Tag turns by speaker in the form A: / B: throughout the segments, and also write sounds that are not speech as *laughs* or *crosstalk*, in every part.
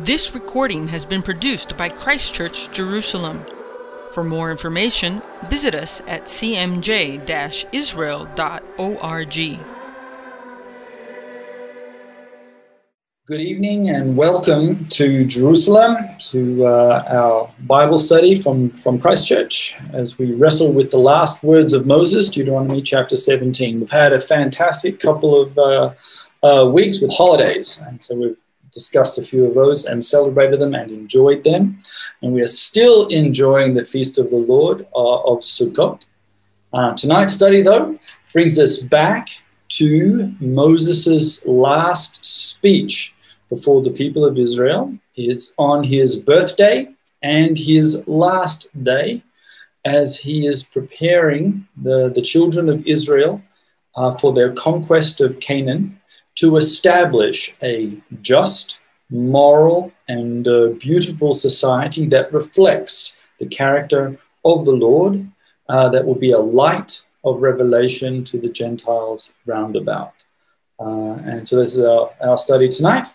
A: This recording has been produced by Christchurch, Jerusalem. For more information, visit us at cmj israel.org.
B: Good evening and welcome to Jerusalem, to uh, our Bible study from, from Christchurch as we wrestle with the last words of Moses, Deuteronomy chapter 17. We've had a fantastic couple of uh, uh, weeks with holidays, and so we've discussed a few of those and celebrated them and enjoyed them. And we are still enjoying the feast of the Lord uh, of Sukkot. Uh, tonight's study, though, brings us back to Moses' last speech before the people of Israel. It's on his birthday and his last day as he is preparing the, the children of Israel uh, for their conquest of Canaan to establish a just, moral, and uh, beautiful society that reflects the character of the Lord, uh, that will be a light of revelation to the Gentiles roundabout. Uh, and so this is our, our study tonight.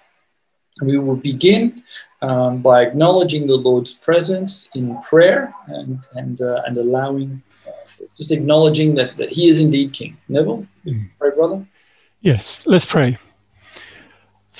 B: We will begin um, by acknowledging the Lord's presence in prayer and, and, uh, and allowing, uh, just acknowledging that, that He is indeed King. Neville, mm. pray, brother.
C: Yes, let's pray.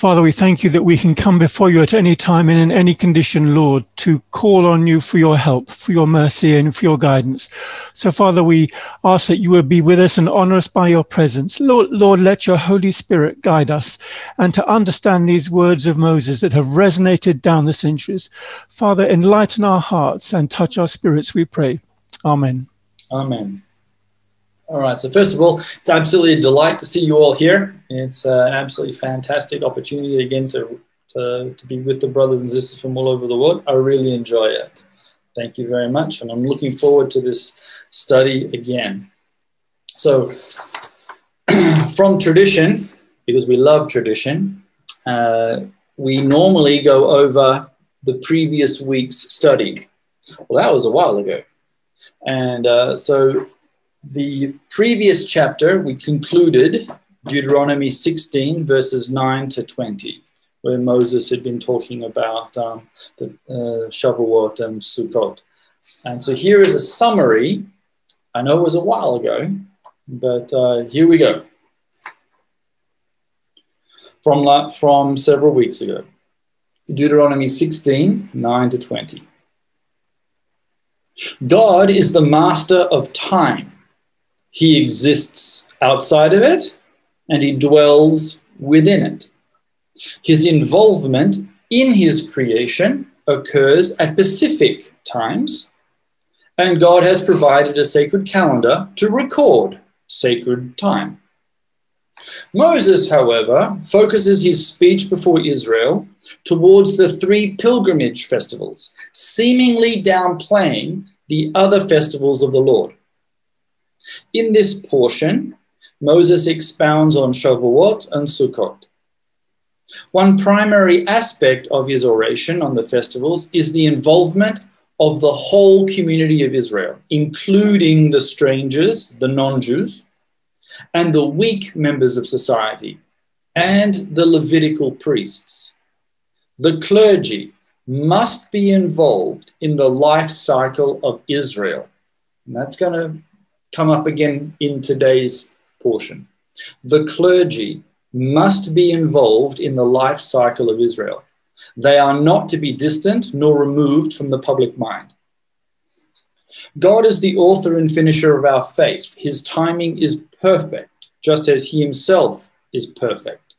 C: Father, we thank you that we can come before you at any time and in any condition, Lord, to call on you for your help, for your mercy, and for your guidance. So, Father, we ask that you would be with us and honor us by your presence. Lord, Lord, let your Holy Spirit guide us and to understand these words of Moses that have resonated down the centuries. Father, enlighten our hearts and touch our spirits, we pray. Amen.
B: Amen. All right. So first of all, it's absolutely a delight to see you all here. It's uh, an absolutely fantastic opportunity again to, to, to be with the brothers and sisters from all over the world. I really enjoy it. Thank you very much. And I'm looking forward to this study again. So *clears throat* from tradition, because we love tradition, uh, we normally go over the previous week's study. Well, that was a while ago. And uh, so the previous chapter, we concluded Deuteronomy 16, verses 9 to 20, where Moses had been talking about um, the uh, Shavuot and Sukkot. And so here is a summary. I know it was a while ago, but uh, here we go. From, from several weeks ago. Deuteronomy 16, 9 to 20. God is the master of time he exists outside of it and he dwells within it. His involvement in his creation occurs at specific times, and God has provided a sacred calendar to record sacred time. Moses, however, focuses his speech before Israel towards the three pilgrimage festivals, seemingly downplaying the other festivals of the Lord. In this portion, Moses expounds on Shavuot and Sukkot. One primary aspect of his oration on the festivals is the involvement of the whole community of Israel, including the strangers, the non Jews, and the weak members of society, and the Levitical priests. The clergy must be involved in the life cycle of Israel. And that's going to come up again in today's portion. The clergy must be involved in the life cycle of Israel. They are not to be distant nor removed from the public mind. God is the author and finisher of our faith. His timing is perfect, just as he himself is perfect.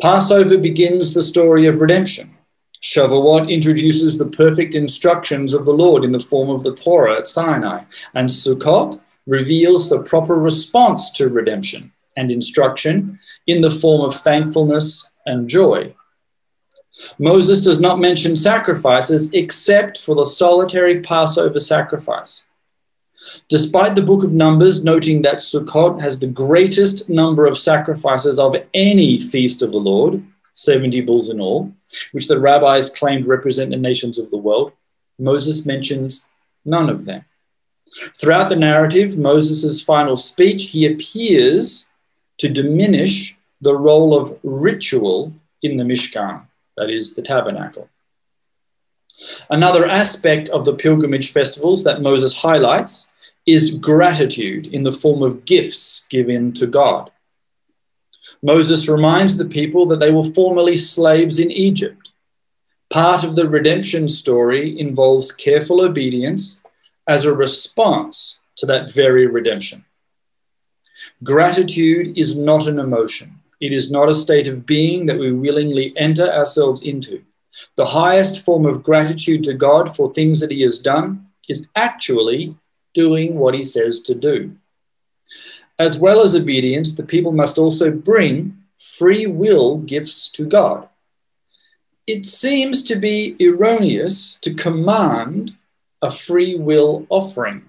B: Passover begins the story of redemption. Shavuot introduces the perfect instructions of the Lord in the form of the Torah at Sinai, and Sukkot reveals the proper response to redemption and instruction in the form of thankfulness and joy. Moses does not mention sacrifices except for the solitary Passover sacrifice. Despite the book of Numbers noting that Sukkot has the greatest number of sacrifices of any feast of the Lord, 70 bulls in all, which the rabbis claimed represent the nations of the world, Moses mentions none of them. Throughout the narrative, Moses' final speech, he appears to diminish the role of ritual in the Mishkan, that is, the tabernacle. Another aspect of the pilgrimage festivals that Moses highlights is gratitude in the form of gifts given to God. Moses reminds the people that they were formerly slaves in Egypt. Part of the redemption story involves careful obedience as a response to that very redemption. Gratitude is not an emotion. It is not a state of being that we willingly enter ourselves into. The highest form of gratitude to God for things that He has done is actually doing what He says to do. As well as obedience, the people must also bring free will gifts to God. It seems to be erroneous to command a free will offering.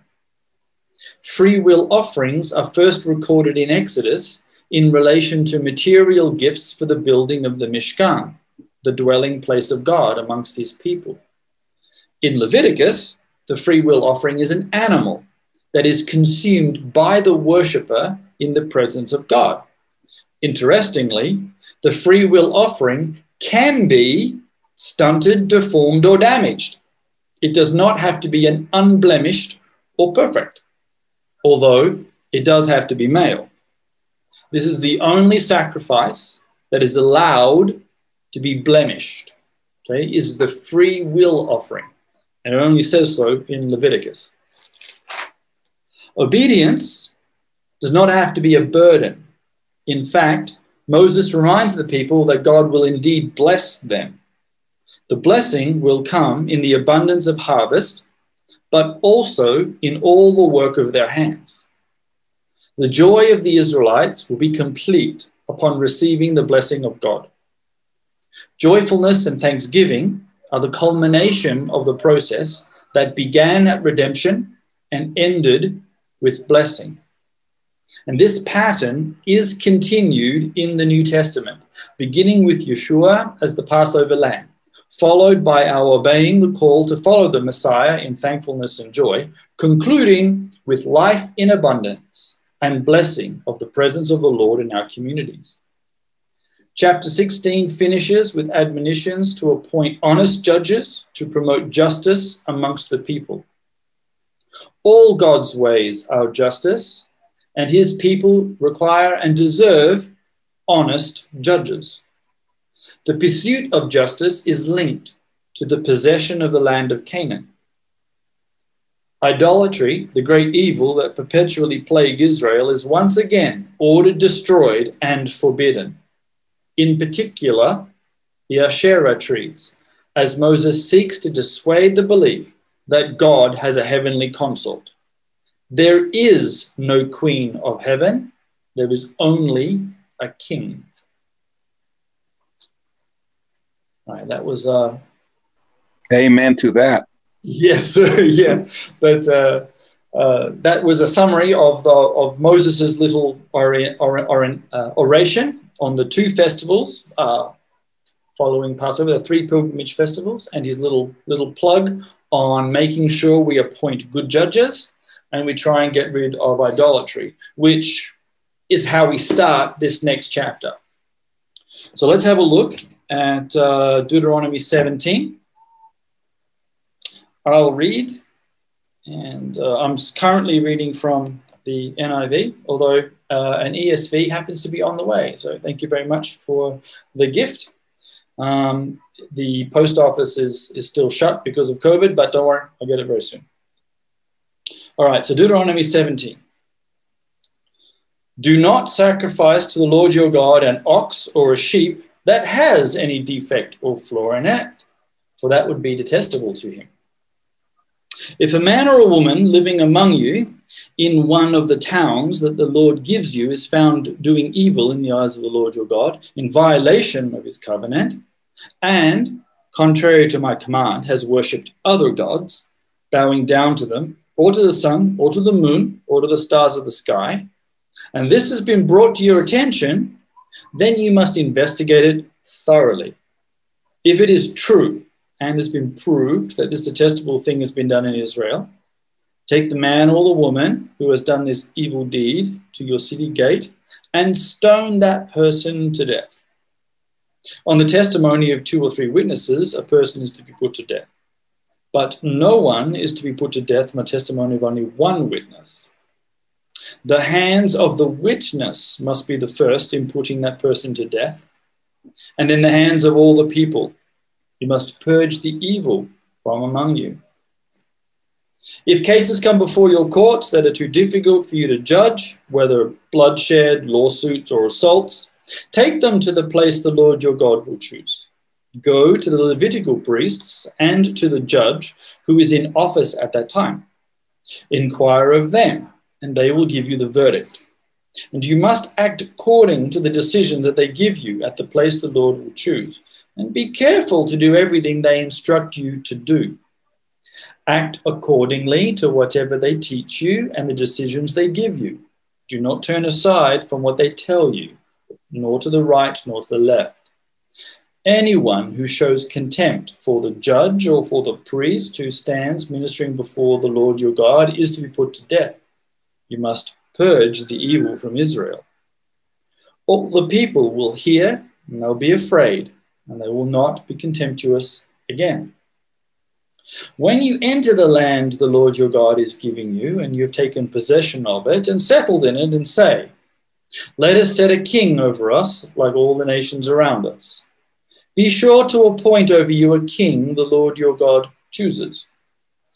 B: Free will offerings are first recorded in Exodus in relation to material gifts for the building of the Mishkan, the dwelling place of God amongst his people. In Leviticus, the free will offering is an animal that is consumed by the worshipper in the presence of God. Interestingly, the free will offering can be stunted, deformed, or damaged. It does not have to be an unblemished or perfect, although it does have to be male. This is the only sacrifice that is allowed to be blemished, okay, is the free will offering. And it only says so in Leviticus. Obedience does not have to be a burden. In fact, Moses reminds the people that God will indeed bless them. The blessing will come in the abundance of harvest, but also in all the work of their hands. The joy of the Israelites will be complete upon receiving the blessing of God. Joyfulness and thanksgiving are the culmination of the process that began at redemption and ended with blessing. And this pattern is continued in the New Testament, beginning with Yeshua as the Passover lamb, followed by our obeying the call to follow the Messiah in thankfulness and joy, concluding with life in abundance and blessing of the presence of the Lord in our communities. Chapter 16 finishes with admonitions to appoint honest judges to promote justice amongst the people. All God's ways are justice, and his people require and deserve honest judges. The pursuit of justice is linked to the possession of the land of Canaan. Idolatry, the great evil that perpetually plagued Israel, is once again ordered destroyed and forbidden. In particular, the Asherah trees, as Moses seeks to dissuade the belief that God has a heavenly consort. There is no queen of heaven, there is only a king. All right, that was. Uh,
D: Amen to that.
B: Yes, *laughs* yeah, but uh, uh, that was a summary of the, of Moses's little ori- or, or, uh, oration on the two festivals uh, following Passover, the three pilgrimage festivals, and his little little plug on making sure we appoint good judges and we try and get rid of idolatry, which is how we start this next chapter. So let's have a look at uh, Deuteronomy 17. I'll read, and uh, I'm currently reading from the NIV, although uh, an ESV happens to be on the way. So thank you very much for the gift. Um, the post office is, is still shut because of COVID, but don't worry, I'll get it very soon. All right, so Deuteronomy 17. Do not sacrifice to the Lord your God an ox or a sheep that has any defect or flaw in it, for that would be detestable to him. If a man or a woman living among you in one of the towns that the Lord gives you is found doing evil in the eyes of the Lord your God, in violation of his covenant, and, contrary to my command, has worshipped other gods, bowing down to them, or to the sun, or to the moon, or to the stars of the sky, and this has been brought to your attention, then you must investigate it thoroughly. If it is true and has been proved that this detestable thing has been done in Israel, take the man or the woman who has done this evil deed to your city gate and stone that person to death. On the testimony of two or three witnesses, a person is to be put to death. But no one is to be put to death on the testimony of only one witness. The hands of the witness must be the first in putting that person to death, and then the hands of all the people. You must purge the evil from among you. If cases come before your courts that are too difficult for you to judge, whether bloodshed, lawsuits, or assaults, take them to the place the Lord your God will choose. Go to the Levitical priests and to the judge who is in office at that time. Inquire of them, and they will give you the verdict. And you must act according to the decision that they give you at the place the Lord will choose. And be careful to do everything they instruct you to do. Act accordingly to whatever they teach you and the decisions they give you. Do not turn aside from what they tell you, nor to the right nor to the left. Anyone who shows contempt for the judge or for the priest who stands ministering before the Lord your God is to be put to death. You must purge the evil from Israel. All the people will hear and they'll be afraid, and they will not be contemptuous again. When you enter the land the Lord your God is giving you, and you have taken possession of it and settled in it, and say, Let us set a king over us, like all the nations around us. Be sure to appoint over you a king the Lord your God chooses.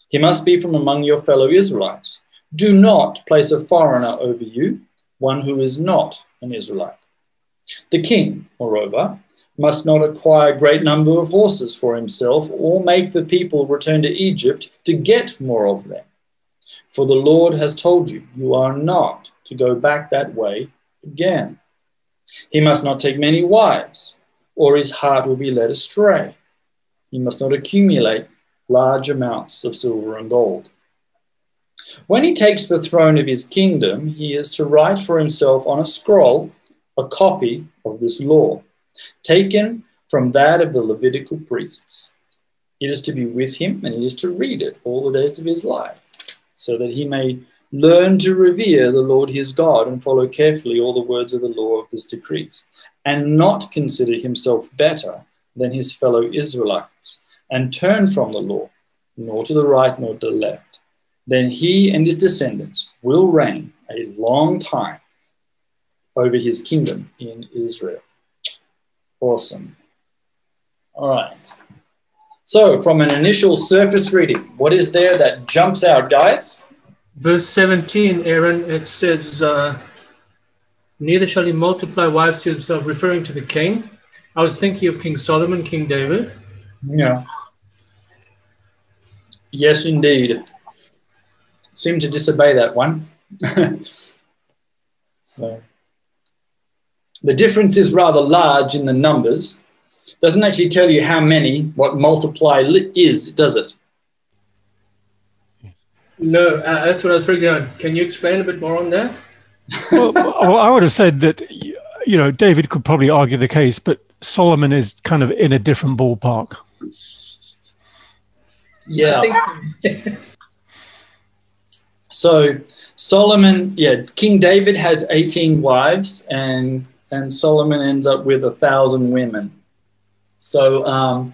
B: He must be from among your fellow Israelites. Do not place a foreigner over you, one who is not an Israelite. The king, moreover, must not acquire a great number of horses for himself or make the people return to Egypt to get more of them. For the Lord has told you, you are not to go back that way again. He must not take many wives, or his heart will be led astray. He must not accumulate large amounts of silver and gold. When he takes the throne of his kingdom, he is to write for himself on a scroll a copy of this law taken from that of the Levitical priests. It is to be with him and he is to read it all the days of his life, so that he may learn to revere the Lord his God and follow carefully all the words of the law of his decrees, and not consider himself better than his fellow Israelites, and turn from the law, nor to the right nor to the left. Then he and his descendants will reign a long time over his kingdom in Israel. Awesome. All right. So, from an initial surface reading, what is there that jumps out, guys?
E: Verse 17, Aaron, it says, uh, Neither shall he multiply wives to himself, referring to the king. I was thinking of King Solomon, King David.
B: Yeah. Yes, indeed. Seem to disobey that one. *laughs* so the difference is rather large in the numbers. Doesn't actually tell you how many, what multiply is, does it?
E: No, uh, that's what I was figuring out. Can you explain a bit more on that?
C: well, I would have said that, you know, David could probably argue the case, but Solomon is kind of in a different ballpark.
B: Yeah. *laughs* so Solomon, yeah, King David has 18 wives and and Solomon ends up with a thousand women. So um,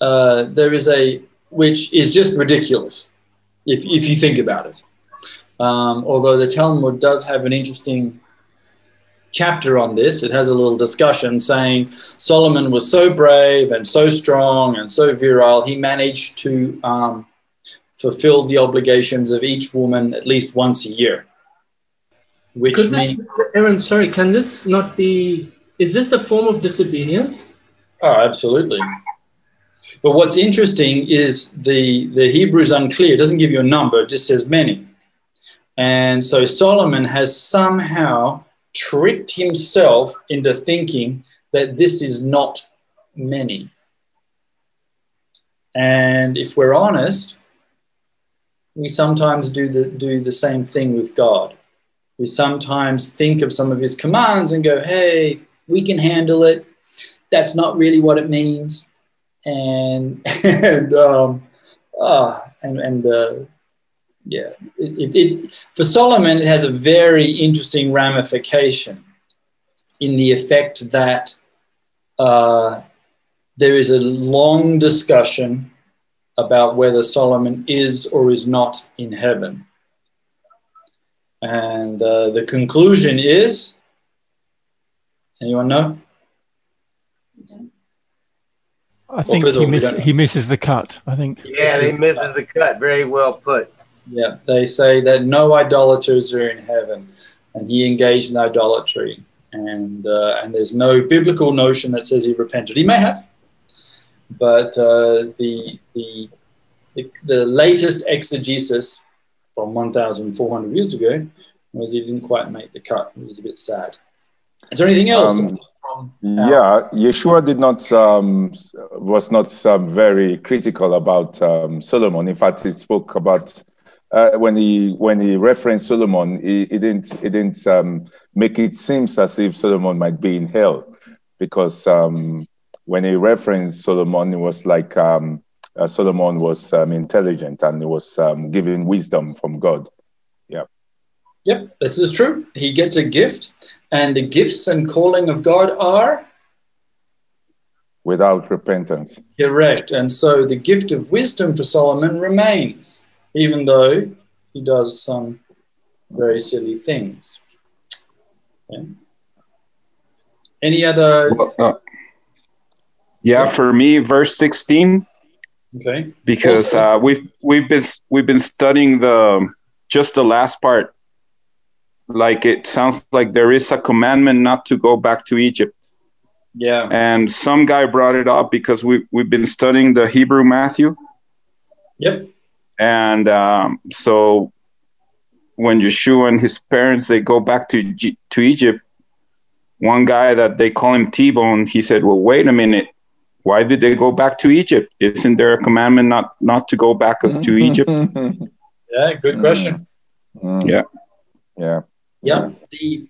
B: uh, there is a, which is just ridiculous if, if you think about it. Um, although the Talmud does have an interesting chapter on this, it has a little discussion saying Solomon was so brave and so strong and so virile, he managed to um, fulfill the obligations of each woman at least once a year which
E: Could
B: means
E: Aaron, sorry, can this not be? Is this a form of disobedience?
B: oh, absolutely. But what's interesting is the the Hebrew is unclear. It doesn't give you a number; it just says many. And so Solomon has somehow tricked himself into thinking that this is not many. And if we're honest, we sometimes do the do the same thing with God we sometimes think of some of his commands and go, hey, we can handle it. That's not really what it means. *laughs* And, and, um, uh, and, and uh, yeah, it, it, it, for Solomon, it has a very interesting ramification in the effect that uh, there is a long discussion about whether Solomon is or is not in heaven. And uh, the conclusion is anyone know?
C: I think
B: first of
C: he,
B: all,
C: miss, he misses the cut. I think.
F: Yeah, he misses the cut. Very well put.
B: Yeah, they say that no idolaters are in heaven, and he engaged in idolatry, and uh, and there's no biblical notion that says he repented. He may have, but uh, the, the the the latest exegesis from 1,400 years ago was he didn't quite make the cut. It was a bit sad. Is there anything else?
D: Um,
B: from,
D: Yeah, Yeshua did not um, was not um, very critical about um, Solomon. In fact, he spoke about uh, when he when he referenced Solomon, he, he didn't he didn't um, make it seems as if Solomon might be in hell, because um, when he referenced Solomon, it was like um, uh, Solomon was um, intelligent and he was um, given wisdom from God. Yeah.
B: Yep, this is true. He gets a gift, and the gifts and calling of God are
D: Without repentance,
B: Correct. And so the gift of wisdom for Solomon remains, even though he does some very silly things. Okay. Any other?
D: Well, uh,
G: Yeah, for me, verse 16,
B: Okay.
G: because uh, we've we've been we've been studying the just the last part. Like it sounds like there is a commandment not to go back to Egypt,
B: Yeah.
G: and some guy brought it up because we we've been studying the Hebrew Matthew,
B: Yep.
G: and um, so when Yeshua and his parents they go back to G- to Egypt, one guy that they call him T-Bone, he said, "Well, wait a minute." Why did they go back to Egypt? Isn't there a commandment not, not to go back to Egypt? *laughs*
B: Yeah. Good question.
D: Mm.
G: Yeah.
D: Yeah.
B: Yeah. The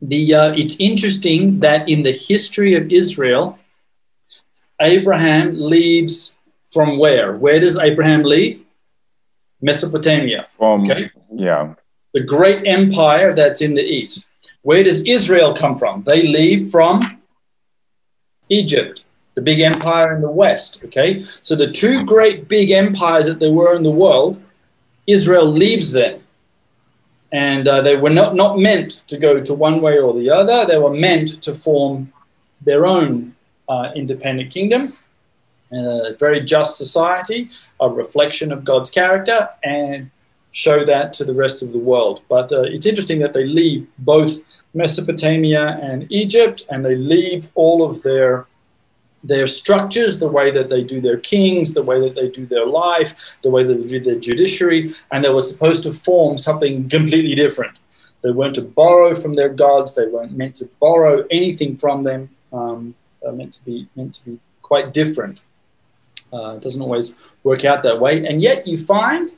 B: the uh, it's interesting that in the history of Israel, Abraham leaves from where? Where does Abraham leave? Mesopotamia.
D: From
B: Okay.
D: yeah.
B: the great empire that's in the east. Where does Israel come from? They leave from Egypt, the big empire in the west. Okay, so the two great big empires that there were in the world, Israel leaves them. And uh, they were not, not meant to go to one way or the other. They were meant to form their own uh, independent kingdom, a very just society, a reflection of God's character, and show that to the rest of the world. But uh, it's interesting that they leave both Mesopotamia and Egypt, and they leave all of their their structures, the way that they do their kings, the way that they do their life, the way that they do their judiciary, and they were supposed to form something completely different. They weren't to borrow from their gods. They weren't meant to borrow anything from them. Um, they're meant to be meant to be quite different. Uh, it doesn't always work out that way, and yet you find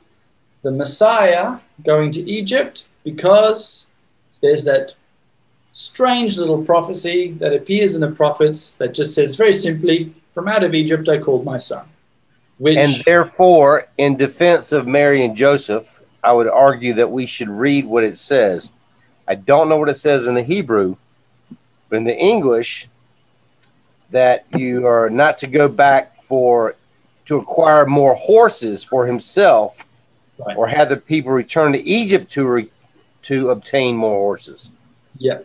B: the Messiah going to Egypt because there's that strange little prophecy that appears in the prophets that just says very simply, From out of Egypt I called my son. Which,
F: And therefore, in defense of Mary and Joseph, I would argue that we should read what it says. I don't know what it says in the Hebrew, but in the English, that you are not to go back for to acquire more horses for himself,
B: Right.
F: or have the people return to Egypt to re, to obtain more horses.
B: yeah,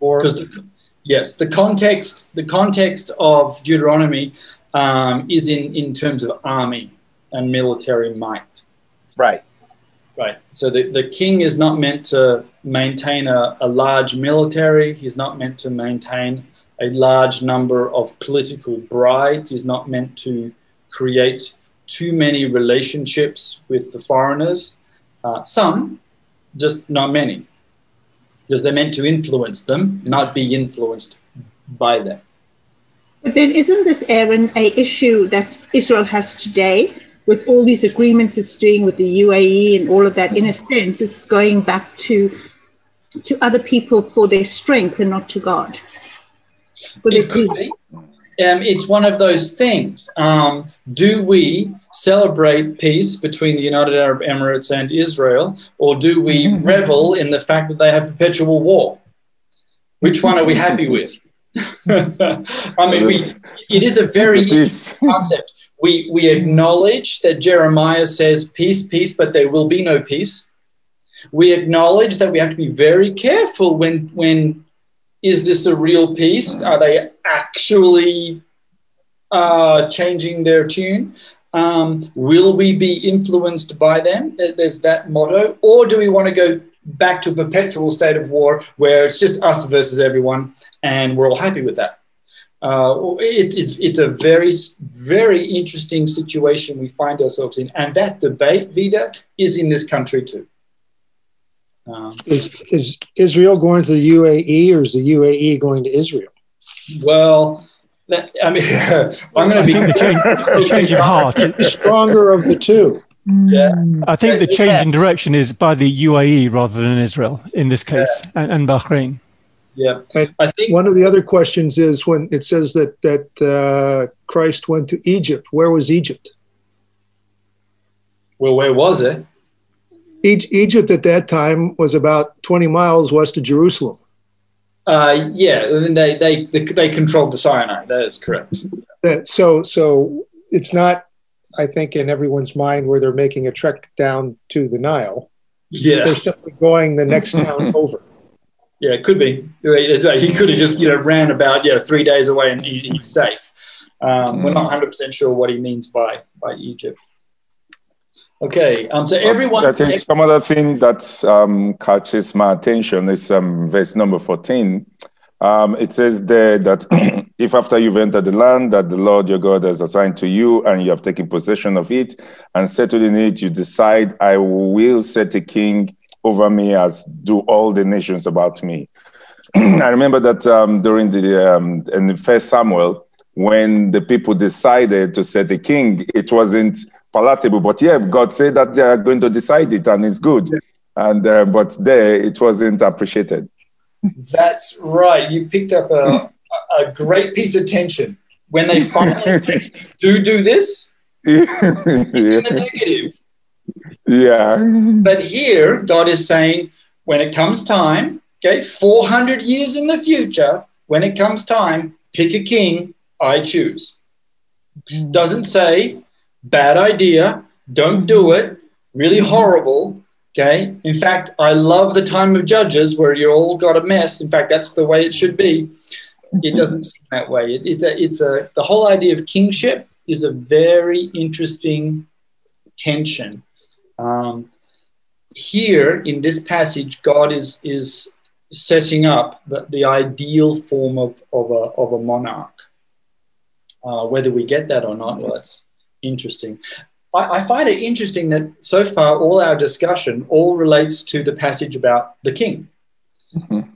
F: Or
B: because the, yes, the context the context of Deuteronomy um, is in in terms of army and military might.
F: right,
B: Right. So the, the king is not meant to maintain a, a large military. He's not meant to maintain a large number of political brides. He's not meant to create too many relationships with the foreigners. Uh, some, just not many, because they're meant to influence them, not be influenced by them.
H: But then isn't this, Aaron, a issue that Israel has today with all these agreements it's doing with the UAE and all of that? In a sense, it's going back to to other people for their strength and not to God.
B: It could be. Um, it's one of those things. Um, do we celebrate peace between the United Arab Emirates and Israel, or do we *laughs* revel in the fact that they have perpetual war? Which one are we happy *laughs* with? *laughs* I mean, we, it is a very concept. We, we acknowledge that Jeremiah says peace, peace, but there will be no peace. We acknowledge that we have to be very careful when, when is this a real peace? Are they actually uh, changing their tune? Um, will we be influenced by them? There's that motto. Or do we want to go back to a perpetual state of war where it's just us versus everyone and we're all happy with that? Uh, it's, it's, it's a very, very interesting situation we find ourselves in. And that debate, Vida, is in this country too. Um,
I: Is, is Israel going to the UAE or is the UAE going to Israel?
B: well, that, I mean, *laughs* I'm going to be.
C: the change, the *laughs* change of heart.
I: The stronger of the two.
B: Yeah.
C: I think the change in direction is by the UAE rather than Israel in this case, and, and Bahrain.
B: Yeah.
I: And
B: I think
I: One of the other questions is when it says that that uh, Christ went to Egypt. Where was Egypt?
B: Well, where was it?
I: Egypt at that time was about 20 miles west of Jerusalem.
B: Uh, yeah, I mean, they, they they controlled the Sinai. That is correct.
I: That so so it's not, I think, in everyone's mind where they're making a trek down to the Nile.
B: Yeah,
I: They're simply going the next town *laughs* over.
B: yeah, it could be. He could have just you know ran about yeah three days away and he's safe. Um, We're not 100 percent sure what he means by by Egypt. Okay, um, so everyone.
D: Okay, some other thing that um, catches my attention is um, verse number 14. Um, it says there that *clears throat* if after you've entered the land that the Lord your God has assigned to you and you have taken possession of it and settled in it, you decide, I will set a king over me as do all the nations about me. *clears throat* I remember that um, during the um, in the first Samuel, when the people decided to set a king, it wasn't palatable. But yeah, God said that they are going to decide it, and it's good. And uh, but there, it wasn't appreciated.
B: That's right. You picked up a, a great piece of tension when they finally *laughs* do do this *laughs* in the negative.
D: yeah,
B: But here, God is saying, when it comes time, okay, 400 years in the future, when it comes time, pick a king, I choose. Doesn't say, bad idea, don't do it, really horrible, okay? In fact, I love the time of Judges where you all got a mess. In fact, that's the way it should be. It doesn't seem that way. It, it's a, it's a, the whole idea of kingship is a very interesting tension. Um, here in this passage, God is is setting up the, the ideal form of, of, a, of a monarch. Uh, whether we get that or not, well, that's interesting. I, I find it interesting that so far all our discussion all relates to the passage about the king.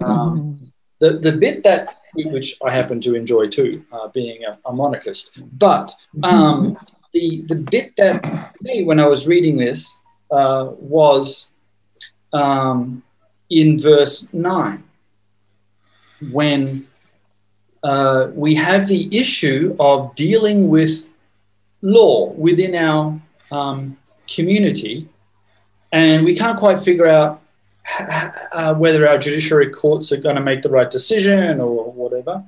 B: Um, the, the bit that, which I happen to enjoy too, uh, being a, a monarchist, but um, the, the bit that me, when I was reading this, uh, was um, in verse 9 when uh, we have the issue of dealing with law within our um, community, and we can't quite figure out uh, whether our judiciary courts are going to make the right decision or whatever.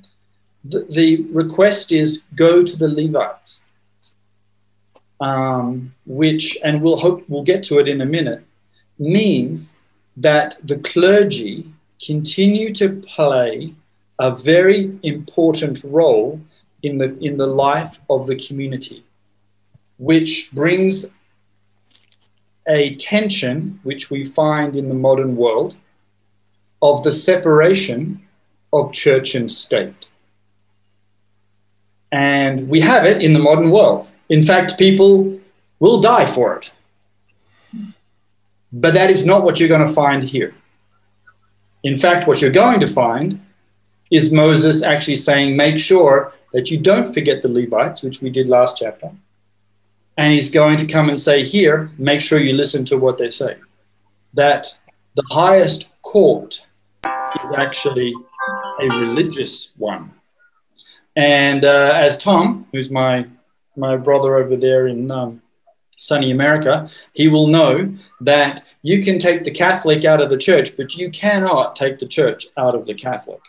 B: The, the request is go to the Levites, um, which, and we'll hope we'll get to it in a minute, means that the clergy continue to play a very important role in the in the life of the community, which brings a tension which we find in the modern world of the separation of church and state. And we have it in the modern world. In fact, people will die for it. But that is not what you're going to find here. In fact, what you're going to find is Moses actually saying, make sure that you don't forget the Levites, which we did last chapter. And he's going to come and say, here, make sure you listen to what they say. That the highest court is actually a religious one. And uh, as Tom, who's my, my brother over there in um, sunny America, he will know that you can take the Catholic out of the church, but you cannot take the church out of the Catholic.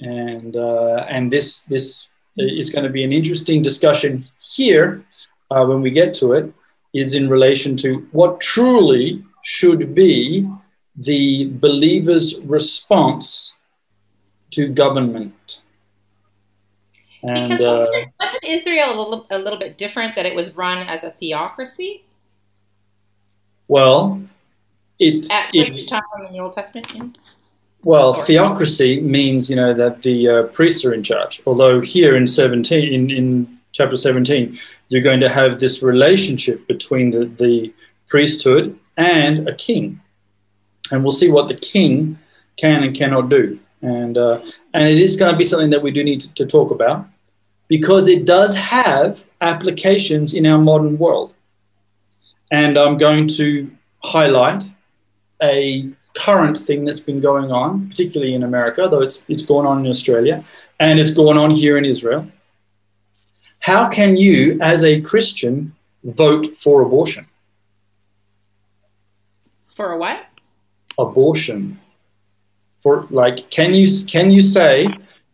B: and uh, and this this is going to be an interesting discussion here uh, when we get to it. Is in relation to what truly should be the believer's response to government. And
J: Because
B: uh,
J: wasn't, wasn't Israel a little, a little bit different that it was run as a theocracy
B: well, it,
J: at
B: it
J: the time in the Old Testament? Yeah.
B: Well,
J: Sorry.
B: theocracy means you know that the uh, priests are in charge. Although here in seventeen, in, in chapter seventeen, you're going to have this relationship between the, the priesthood and a king, and we'll see what the king can and cannot do. And uh, and it is going to be something that we do need to, to talk about because it does have applications in our modern world. And I'm going to highlight a current thing that's been going on, particularly in America, though it's, it's going on in Australia and it's going on here in Israel. How can you, as a Christian, vote for abortion?
J: For a what?
B: Abortion. For like, can you can you say,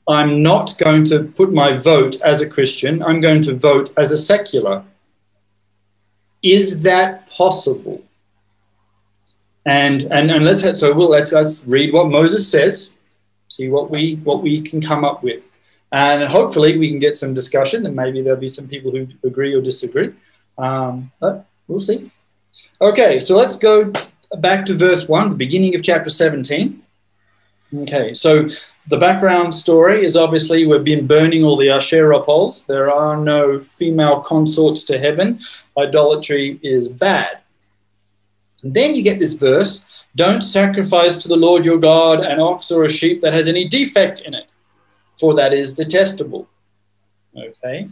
B: I'm not going to put my vote as a Christian, I'm going to vote as a secular? Is that possible? And and, and let's so we'll let's let's read what Moses says, see what we what we can come up with. And hopefully we can get some discussion, and maybe there'll be some people who agree or disagree. Um, but we'll see. Okay, so let's go back to verse 1, the beginning of chapter 17. Okay, so the background story is obviously we've been burning all the Asherah poles. There are no female consorts to heaven. Idolatry is bad. And then you get this verse don't sacrifice to the Lord your God an ox or a sheep that has any defect in it, for that is detestable. Okay,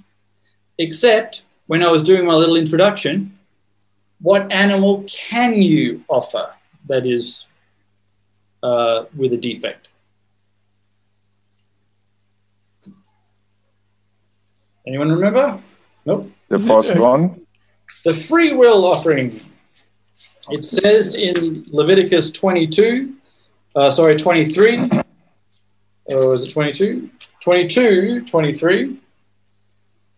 B: except when I was doing my little introduction, what animal can you offer that is uh, with a defect? Anyone remember? Nope.
D: The first one.
B: The free will offering. It says in Leviticus 22, uh, sorry, 23, or is it 22? 22, 23.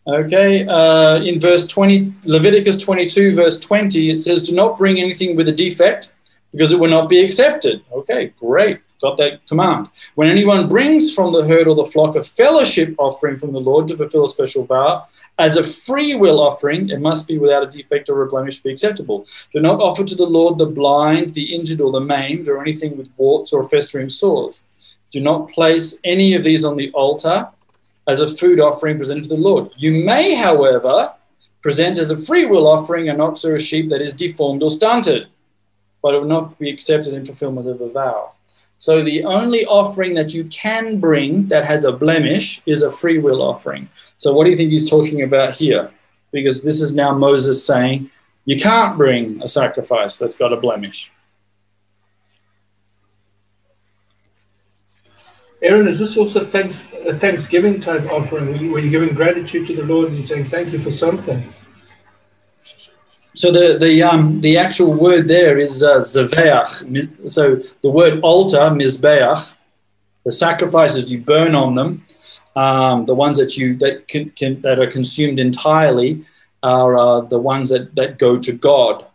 B: Okay, uh, in verse 20, Leviticus 22, verse 20, it says, Do not bring anything with a defect because it will not be accepted. Okay, great. Got that command. When anyone brings from the herd or the flock a fellowship offering from the Lord to fulfill a special vow, as a free will offering, it must be without a defect or a blemish to be acceptable. Do not offer to the Lord the blind, the injured, or the maimed, or anything with warts or festering sores. Do not place any of these on the altar as a food offering presented to the Lord. You may, however, present as a free will offering an ox or a sheep that is deformed or stunted, but it will not be accepted in fulfillment of a vow. So the only offering that you can bring that has a blemish is a free will offering. So what do you think he's talking about here? Because this is now Moses saying you can't bring a sacrifice that's got a blemish.
E: Aaron, is this also thanks, a Thanksgiving type offering where, you, where you're giving gratitude to the Lord and you're saying thank you for something?
B: So the the um the actual word there is uh, zaveach. So the word altar mizbeach, the sacrifices you burn on them, um, the ones that you that can, can that are consumed entirely are uh, the ones that that go to God.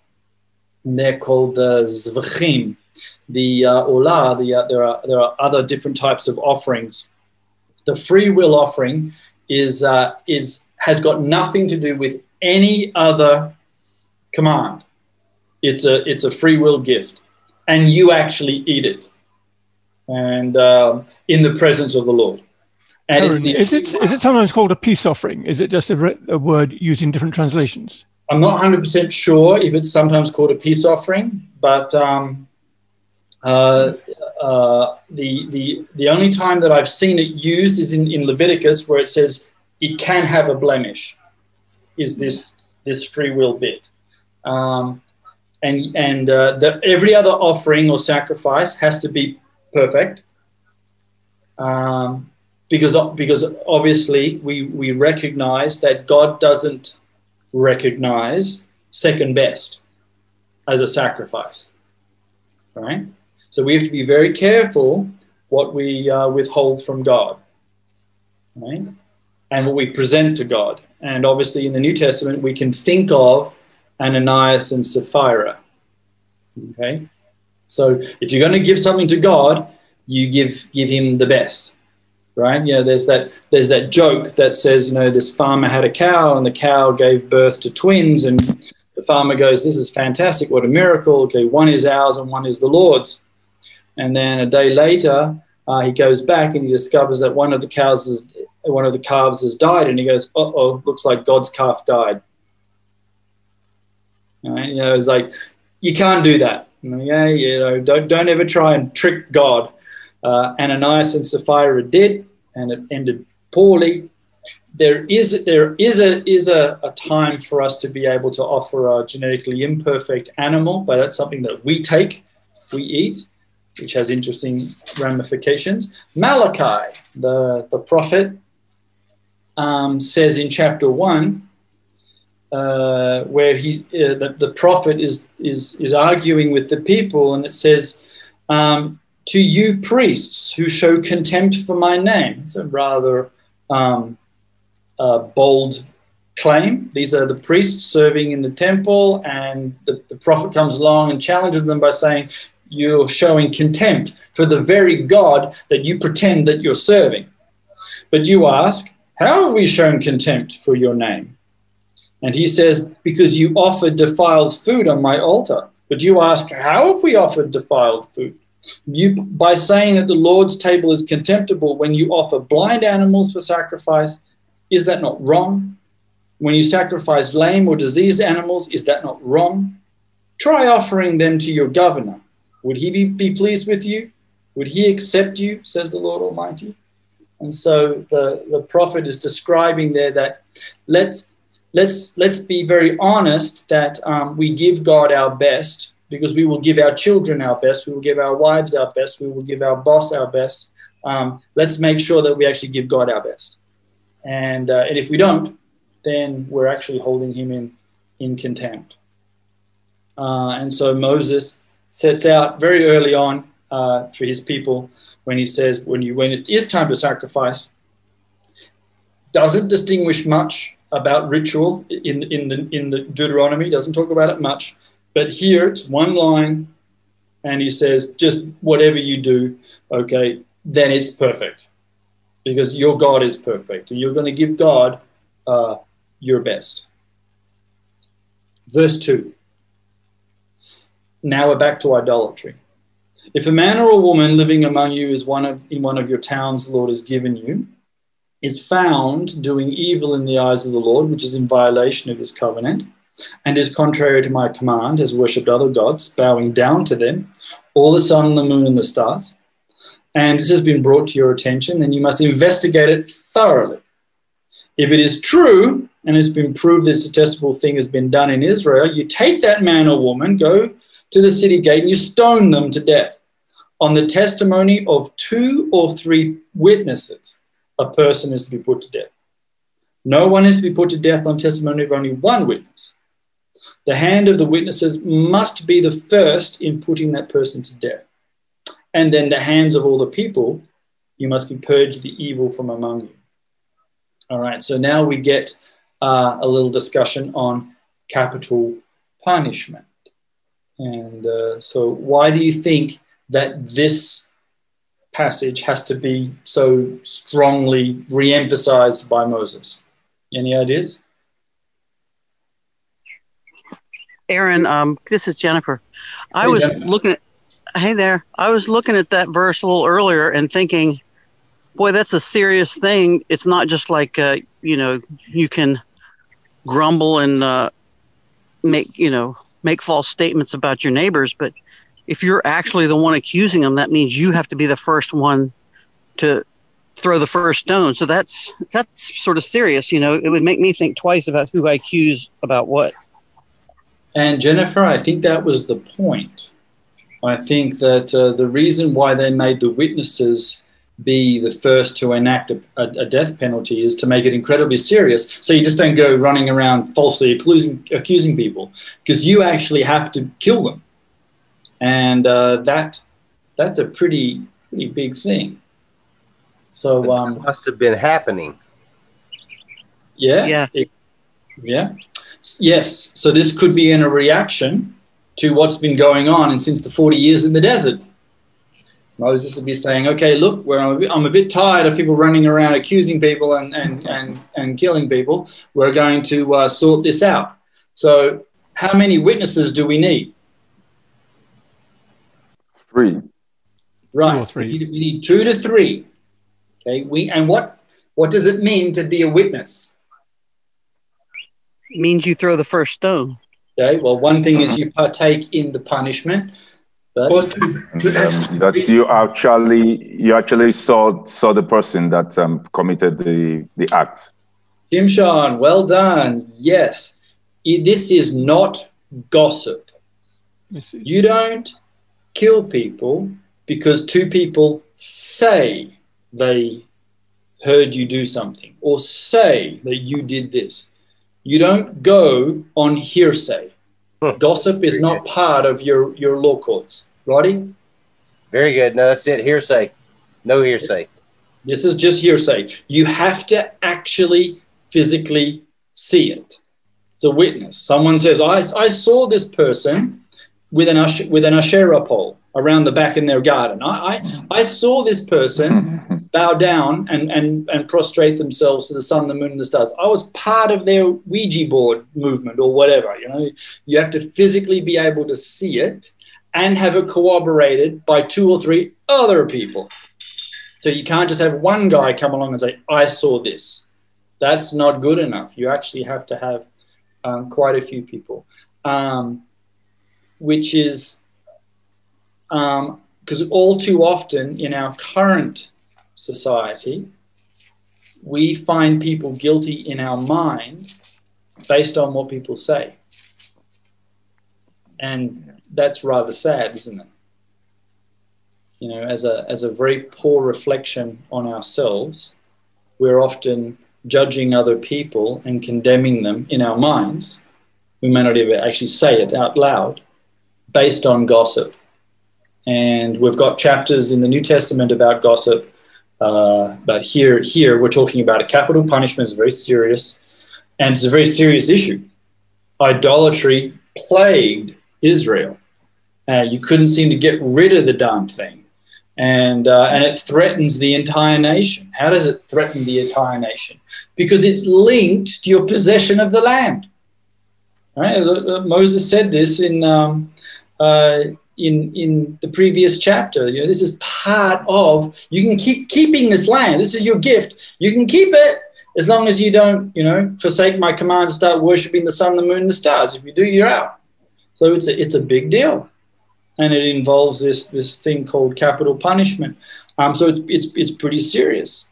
B: And they're called the zvachim. The uh, olah, the uh, there are there are other different types of offerings. The free will offering is uh, is has got nothing to do with any other command. It's a it's a free will gift, and you actually eat it, and um, in the presence of the Lord. And
C: Aaron,
B: the,
C: is it is it sometimes called a peace offering? Is it just a, a word used in different translations?
B: I'm not 100 percent sure if it's sometimes called a peace offering, but um, uh, uh, the the the only time that I've seen it used is in, in Leviticus, where it says it can have a blemish. Is this this free will bit? Um, and and uh, the, every other offering or sacrifice has to be perfect, um, because because obviously we we recognize that God doesn't recognize second best as a sacrifice, right? So we have to be very careful what we uh, withhold from God, right? And what we present to God. And obviously, in the New Testament, we can think of Ananias and Sapphira. Okay, so if you're going to give something to God, you give give Him the best, right? You know, there's that there's that joke that says, you know, this farmer had a cow and the cow gave birth to twins, and the farmer goes, "This is fantastic! What a miracle! Okay, one is ours and one is the Lord's." And then a day later, uh, he goes back and he discovers that one of the cows is one of the calves has died, and he goes, "Uh oh, looks like God's calf died." Right? You know, it's like you can't do that. Yeah, you know, don't don't ever try and trick God. Uh, Ananias and Sapphira did, and it ended poorly. There is there is a is a, a time for us to be able to offer a genetically imperfect animal, but that's something that we take, we eat which has interesting ramifications. Malachi, the, the prophet, um, says in chapter 1, uh, where he, uh, the, the prophet is, is, is arguing with the people, and it says, um, To you priests who show contempt for my name. It's a rather um, uh, bold claim. These are the priests serving in the temple, and the, the prophet comes along and challenges them by saying, you're showing contempt for the very God that you pretend that you're serving. But you ask, How have we shown contempt for your name? And he says, Because you offered defiled food on my altar. But you ask, How have we offered defiled food? You, by saying that the Lord's table is contemptible when you offer blind animals for sacrifice, is that not wrong? When you sacrifice lame or diseased animals, is that not wrong? Try offering them to your governor would he be, be pleased with you? Would he accept you, says the Lord Almighty? And so the, the prophet is describing there that let's let's let's be very honest that um, we give God our best because we will give our children our best, we will give our wives our best, we will give our boss our best. Um, let's make sure that we actually give God our best. And, uh, and if we don't, then we're actually holding him in, in contempt. Uh, and so Moses sets out very early on uh, for his people when he says, when, you, when it is time to sacrifice, doesn't distinguish much about ritual in, in, the, in the Deuteronomy, doesn't talk about it much. But here it's one line, and he says, just whatever you do, okay, then it's perfect because your God is perfect and you're going to give God uh, your best. Verse 2 now we're back to idolatry. If a man or a woman living among you is one of in one of your towns the Lord has given you, is found doing evil in the eyes of the Lord, which is in violation of his covenant, and is contrary to my command, has worshipped other gods, bowing down to them, or the sun, the moon, and the stars, and this has been brought to your attention, then you must investigate it thoroughly. If it is true and it's been proved that this detestable thing has been done in Israel, you take that man or woman, go to the city gate and you stone them to death. On the testimony of two or three witnesses, a person is to be put to death. No one is to be put to death on testimony of only one witness. The hand of the witnesses must be the first in putting that person to death. And then the hands of all the people, you must be purged the evil from among you. All right, so now we get uh, a little discussion on capital punishment. And uh, so, why do you think that this passage has to be so strongly re emphasized by Moses? Any ideas?
K: Aaron, um, this is Jennifer. I hey, was Jennifer. looking at, hey there, I was looking at that verse a little earlier and thinking, boy, that's a serious thing. It's not just like, uh, you know, you can grumble and uh, make, you know, make false statements about your neighbors, but if you're actually the one accusing them, that means you have to be the first one to throw the first stone. So that's that's sort of serious. You know, it would make me think twice about who I accuse about what.
B: And Jennifer, I think that was the point. I think that uh, the reason why they made the witnesses be the first to enact a, a, death penalty is to make it incredibly serious. So you just don't go running around falsely accusing, accusing people because you actually have to kill them. And uh, that that's a pretty pretty big thing. So um,
F: must have been happening.
B: Yeah.
K: Yeah.
B: It- yeah. Yes. So this could be in a reaction to what's been going on and since the 40 years in the desert. Moses would be saying, okay, look, where I'm a bit, I'm a bit tired of people running around accusing people and, and, *laughs* and, and killing people. We're going to uh, sort this out. So, how many witnesses do we need?
D: Three.
B: Right.
C: or three.
B: We need, we need two to three. Okay. We and what what does it mean to be a witness?
K: means you throw the first stone.
B: Okay. Well, one thing is you partake in the punishment, but
E: Or to, to act-
D: Um, that you actually you actually saw saw the person that um, committed the the act.
B: Shimshon, well done. Yes, this is not gossip. You don't kill people because two people say they heard you do something or say that you did this. You don't go on hearsay.
F: Huh.
B: Gossip is not part of your, your law courts. Roddy?
F: Very good. No, that's it. Hearsay. No hearsay.
B: This is just hearsay. You have to actually physically see it. It's a witness. Someone says, I, I saw this person with an, Ash- with an Asherah pole around the back in their garden. I, I, I saw this person *laughs* bow down and, and, and prostrate themselves to the sun, the moon, and the stars. I was part of their Ouija board movement or whatever. You know, you have to physically be able to see it and have it corroborated by two or three other people. So you can't just have one guy come along and say, I saw this. That's not good enough. You actually have to have um, quite a few people, um, which is um, because all too often in our current society, we find people guilty in our mind based on what people say. And that's rather sad, isn't it? You know, as a, as a very poor reflection on ourselves, we're often judging other people and condemning them in our minds. We may not ever actually say it out loud based on gossip. And we've got chapters in the New Testament about gossip. Uh, but here, here we're talking about a capital punishment. It's very serious, and it's a very serious issue. Idolatry plagued Israel. Uh, you couldn't seem to get rid of the darn thing, and uh, and it threatens the entire nation. How does it threaten the entire nation? Because it's linked to your possession of the land. Right? As, uh, Moses said this in. Um, uh, in in the previous chapter. You know, this is part of you can keep keeping this land. This is your gift. You can keep it as long as you don't, you know, forsake my command to start worshiping the sun, the moon, the stars. If you do, you're out. So it's a it's a big deal, and it involves this this thing called capital punishment. Um, so it's it's it's pretty serious.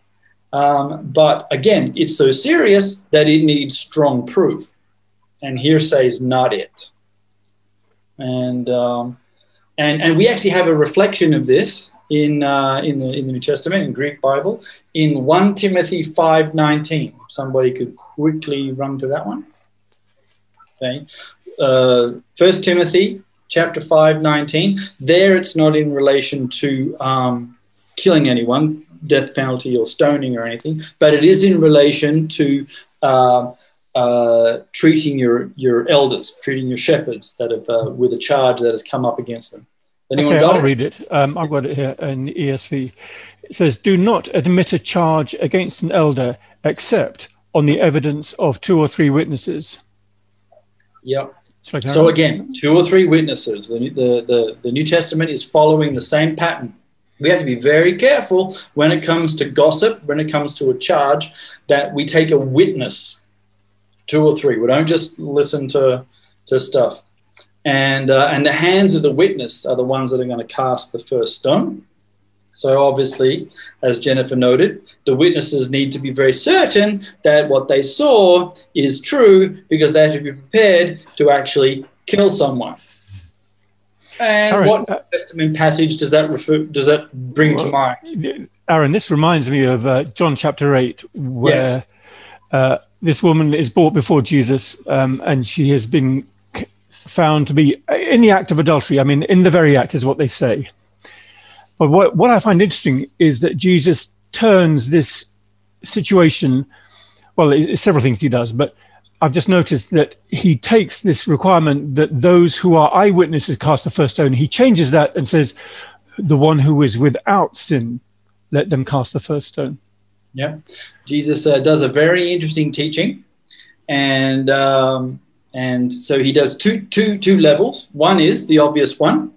B: Um, but again, it's so serious that it needs strong proof, and hearsay is not it. And um, and and we actually have a reflection of this in uh, in the in the New Testament in Greek Bible in one Timothy five nineteen. Somebody could quickly run to that one. Okay, uh, First Timothy chapter five nineteen. There, it's not in relation to um, killing anyone, death penalty or stoning or anything, but it is in relation to. Uh, uh, treating your your elders, treating your shepherds that have uh, with a charge that has come up against them. Anyone
C: okay,
B: got
C: I'll
B: it?
C: read it. Um, I've got it here in the ESV. It says, "Do not admit a charge against an elder except on the evidence of two or three witnesses."
B: Yep.
C: Shall I carry
B: So again, two or three witnesses. The, the, the, the New Testament is following the same pattern. We have to be very careful when it comes to gossip, when it comes to a charge, that we take a witness, two or three. We don't just listen to, to stuff. And, uh, and the hands of the witness are the ones that are going to cast the first stone. So obviously, as Jennifer noted, the witnesses need to be very certain that what they saw is true because they have to be prepared to actually kill someone. And
C: right,
B: what
C: uh,
B: Testament passage does that refer? Does that bring to mind?
C: Aaron, this reminds me of uh, John chapter 8, where
B: Yes.
C: uh, this woman is brought before Jesus um, and she has been found to be in the act of adultery. I mean, in the very act is what they say. But what, what I find interesting is that Jesus turns this situation, well, it's several things he does, but I've just noticed that he takes this requirement that those who are eyewitnesses cast the first stone, he changes that and says, the one who is without sin, let them cast the first stone.
B: Yeah. Jesus uh, does a very interesting teaching. And um, and so he does two, two, two levels. One is the obvious one.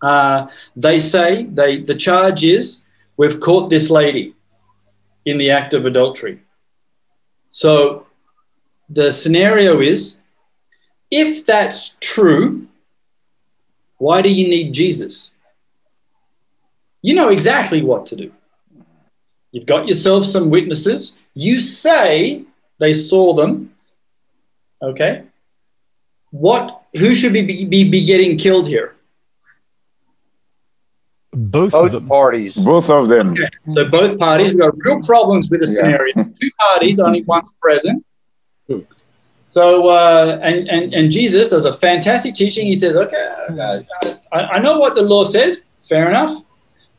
B: Uh, they say they the charge is we've caught this lady in the act of adultery. So the scenario is if that's true, why do you need Jesus? You know exactly what to do. You've got yourself some witnesses. You say they saw them. Okay. What? Who should be, be, be getting killed here?
C: Both,
F: Both
C: of them.
F: parties.
D: Both of them.
B: Okay. So both parties, we've got real problems with the
D: Yeah.
B: scenario. Two parties, only one's present. So, uh, and, and, and Jesus does a fantastic teaching. He says, okay, uh, I, I know what the law says, fair enough,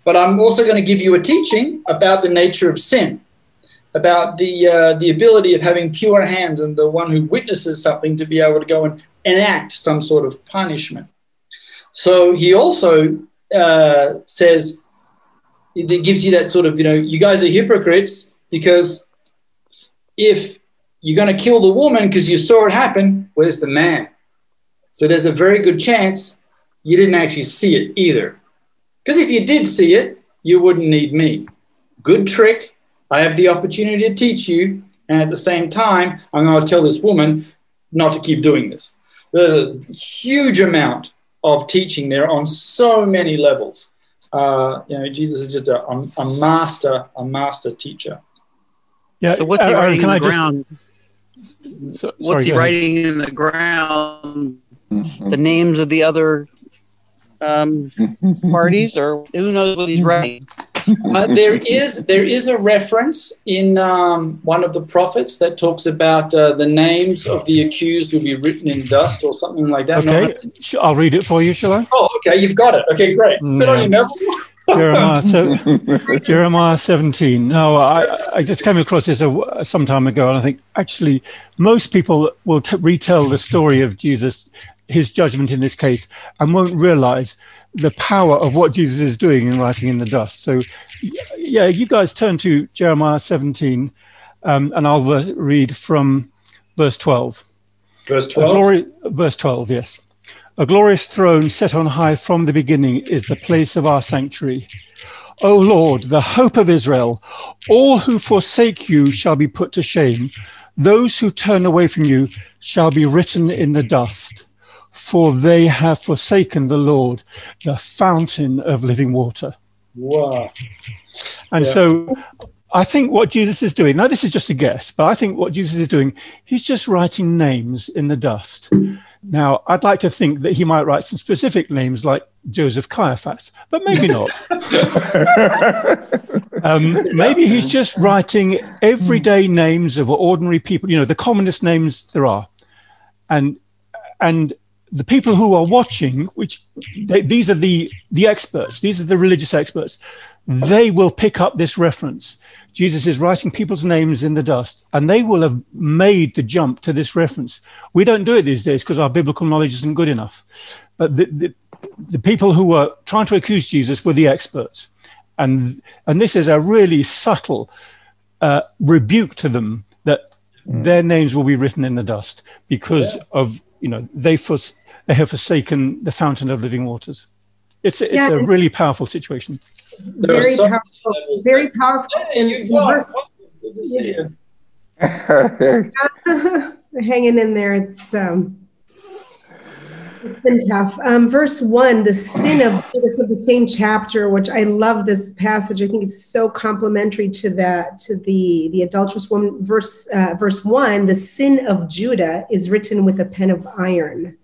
B: but I'm also going to give you a teaching about the nature of sin, about the, uh, the ability of having pure hands and the one who witnesses something to be able to go and enact some sort of punishment. So he also uh, says, it gives you that sort of, you know, you guys are hypocrites because if you're going to kill the woman because you saw it happen, where's the man? So there's a very good chance you didn't actually see it either. Because if you did see it, you wouldn't need me. Good trick. I have the opportunity to teach you. And at the same time, I'm going to tell this woman not to keep doing this. There's a huge amount of teaching there on so many levels. Uh, you know, Jesus is just a, a, a master, a master teacher.
C: Yeah.
K: So what's he
C: uh,
K: writing
C: can
K: in
C: I
K: the
C: just-
K: ground?
C: so-
K: What's
C: sorry,
K: he
C: go ahead.
K: writing in the ground? The names of the other um, *laughs* parties, or who knows what he's writing?
B: Uh, there is there is a reference in um, one of the prophets that talks about uh, the names of the accused will be written in dust or something like that.
C: Okay, sh- I'll read it for you, shall I?
B: Oh, okay, you've got it. Okay, great. Good on.
C: Jeremiah, so, *laughs* Jeremiah 17. No, I, I just came across this a, some time ago, and I think actually most people will t- retell the story of Jesus, his judgment in this case, and won't realize the power of what Jesus is doing in writing in the dust. So, yeah, you guys turn to Jeremiah 17, um, and I'll verse, read from verse 12.
B: Verse
C: A
B: 12.
C: glory, verse 12, yes. A glorious throne set on high from the beginning is the place of our sanctuary. O Lord, the hope of Israel, all who forsake you shall be put to shame. Those who turn away from you shall be written in the dust, for they have forsaken the Lord, the fountain of living water.
B: Wow.
C: And
B: Yeah.
C: so I think what Jesus is doing, now this is just a guess, but I think what Jesus is doing, he's just writing names in the dust. Now, I'd like to think that he might write some specific names like Joseph Caiaphas, but maybe not. *laughs* um, maybe he's just writing everyday names of ordinary people, you know, the commonest names there are. And and the people who are watching, which they, these are the the experts, these are the religious experts, they will pick up this reference. Jesus is writing people's names in the dust, and they will have made the jump to this reference. We don't do it these days because our biblical knowledge isn't good enough. But the, the, the people who were trying to accuse Jesus were the experts. And, and this is a really subtle uh, rebuke to them that their names will be written in the dust because of, you know, they, fors- they have forsaken the fountain of living waters. It's, a- it's
L: Yeah,
C: a
L: and-
C: really powerful situation.
L: Very
B: so
L: powerful.
B: levels
L: Very powerful. And
B: you
L: the
B: got
L: verse-
B: Good to see you.
L: hanging in there. It's um, it's been tough. Um, verse one, the sin of Judas of the same chapter, which I love this passage. I think it's so complementary to that to the the adulterous woman. Verse uh, verse one, the sin of Judah is written with a pen of iron.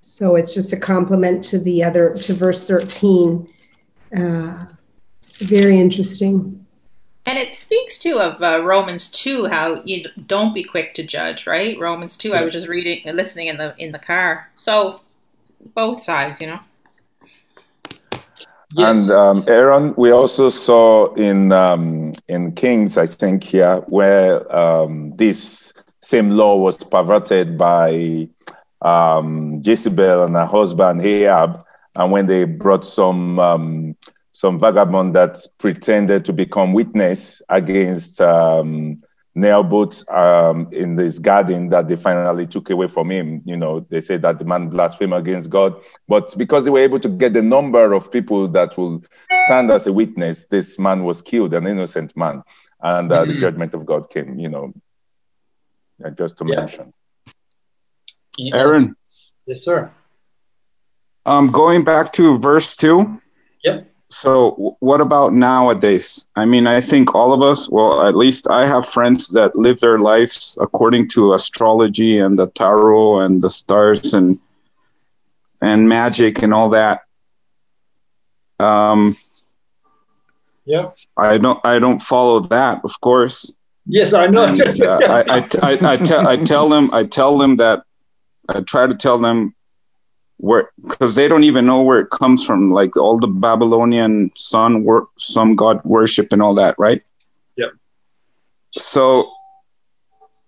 L: So it's just a complement to the other to verse thirteen. Uh, very interesting.
J: And it speaks too of uh, Romans two, how you don't be quick to judge, right? Romans two. I was just reading, listening in the in the car. So both sides, you know.
B: Yes.
D: And um, Aaron, we also saw in um, in Kings, I think, here, where um, this same law was perverted by um, Jezebel and her husband Ahab, and when they brought some um, some vagabond that pretended to become witness against um, Naboth um, in this garden that they finally took away from him. You know, they said that the man blasphemed against God, but because they were able to get the number of people that will stand as a witness, this man was killed, an innocent man, and uh,
B: Mhm.
D: the judgment of God came. You know, uh, just to
B: Yeah.
D: mention.
B: Yes.
G: Aaron,
B: Yes, sir.
G: um, going back to verse two.
B: Yep.
G: So, what about nowadays? I mean, I think all of us, well, at least I have friends that live their lives according to astrology and the tarot and the stars and and magic and all that. Um,
B: Yeah.
G: I don't, I don't follow that, of course.
B: Yes, I know.
G: And, uh, I, I, I, I, tell, I tell them, I tell them that I try to tell them where, because they don't even know where it comes from, like all the Babylonian sun work, some god worship and all that, right?
B: Yep.
G: So,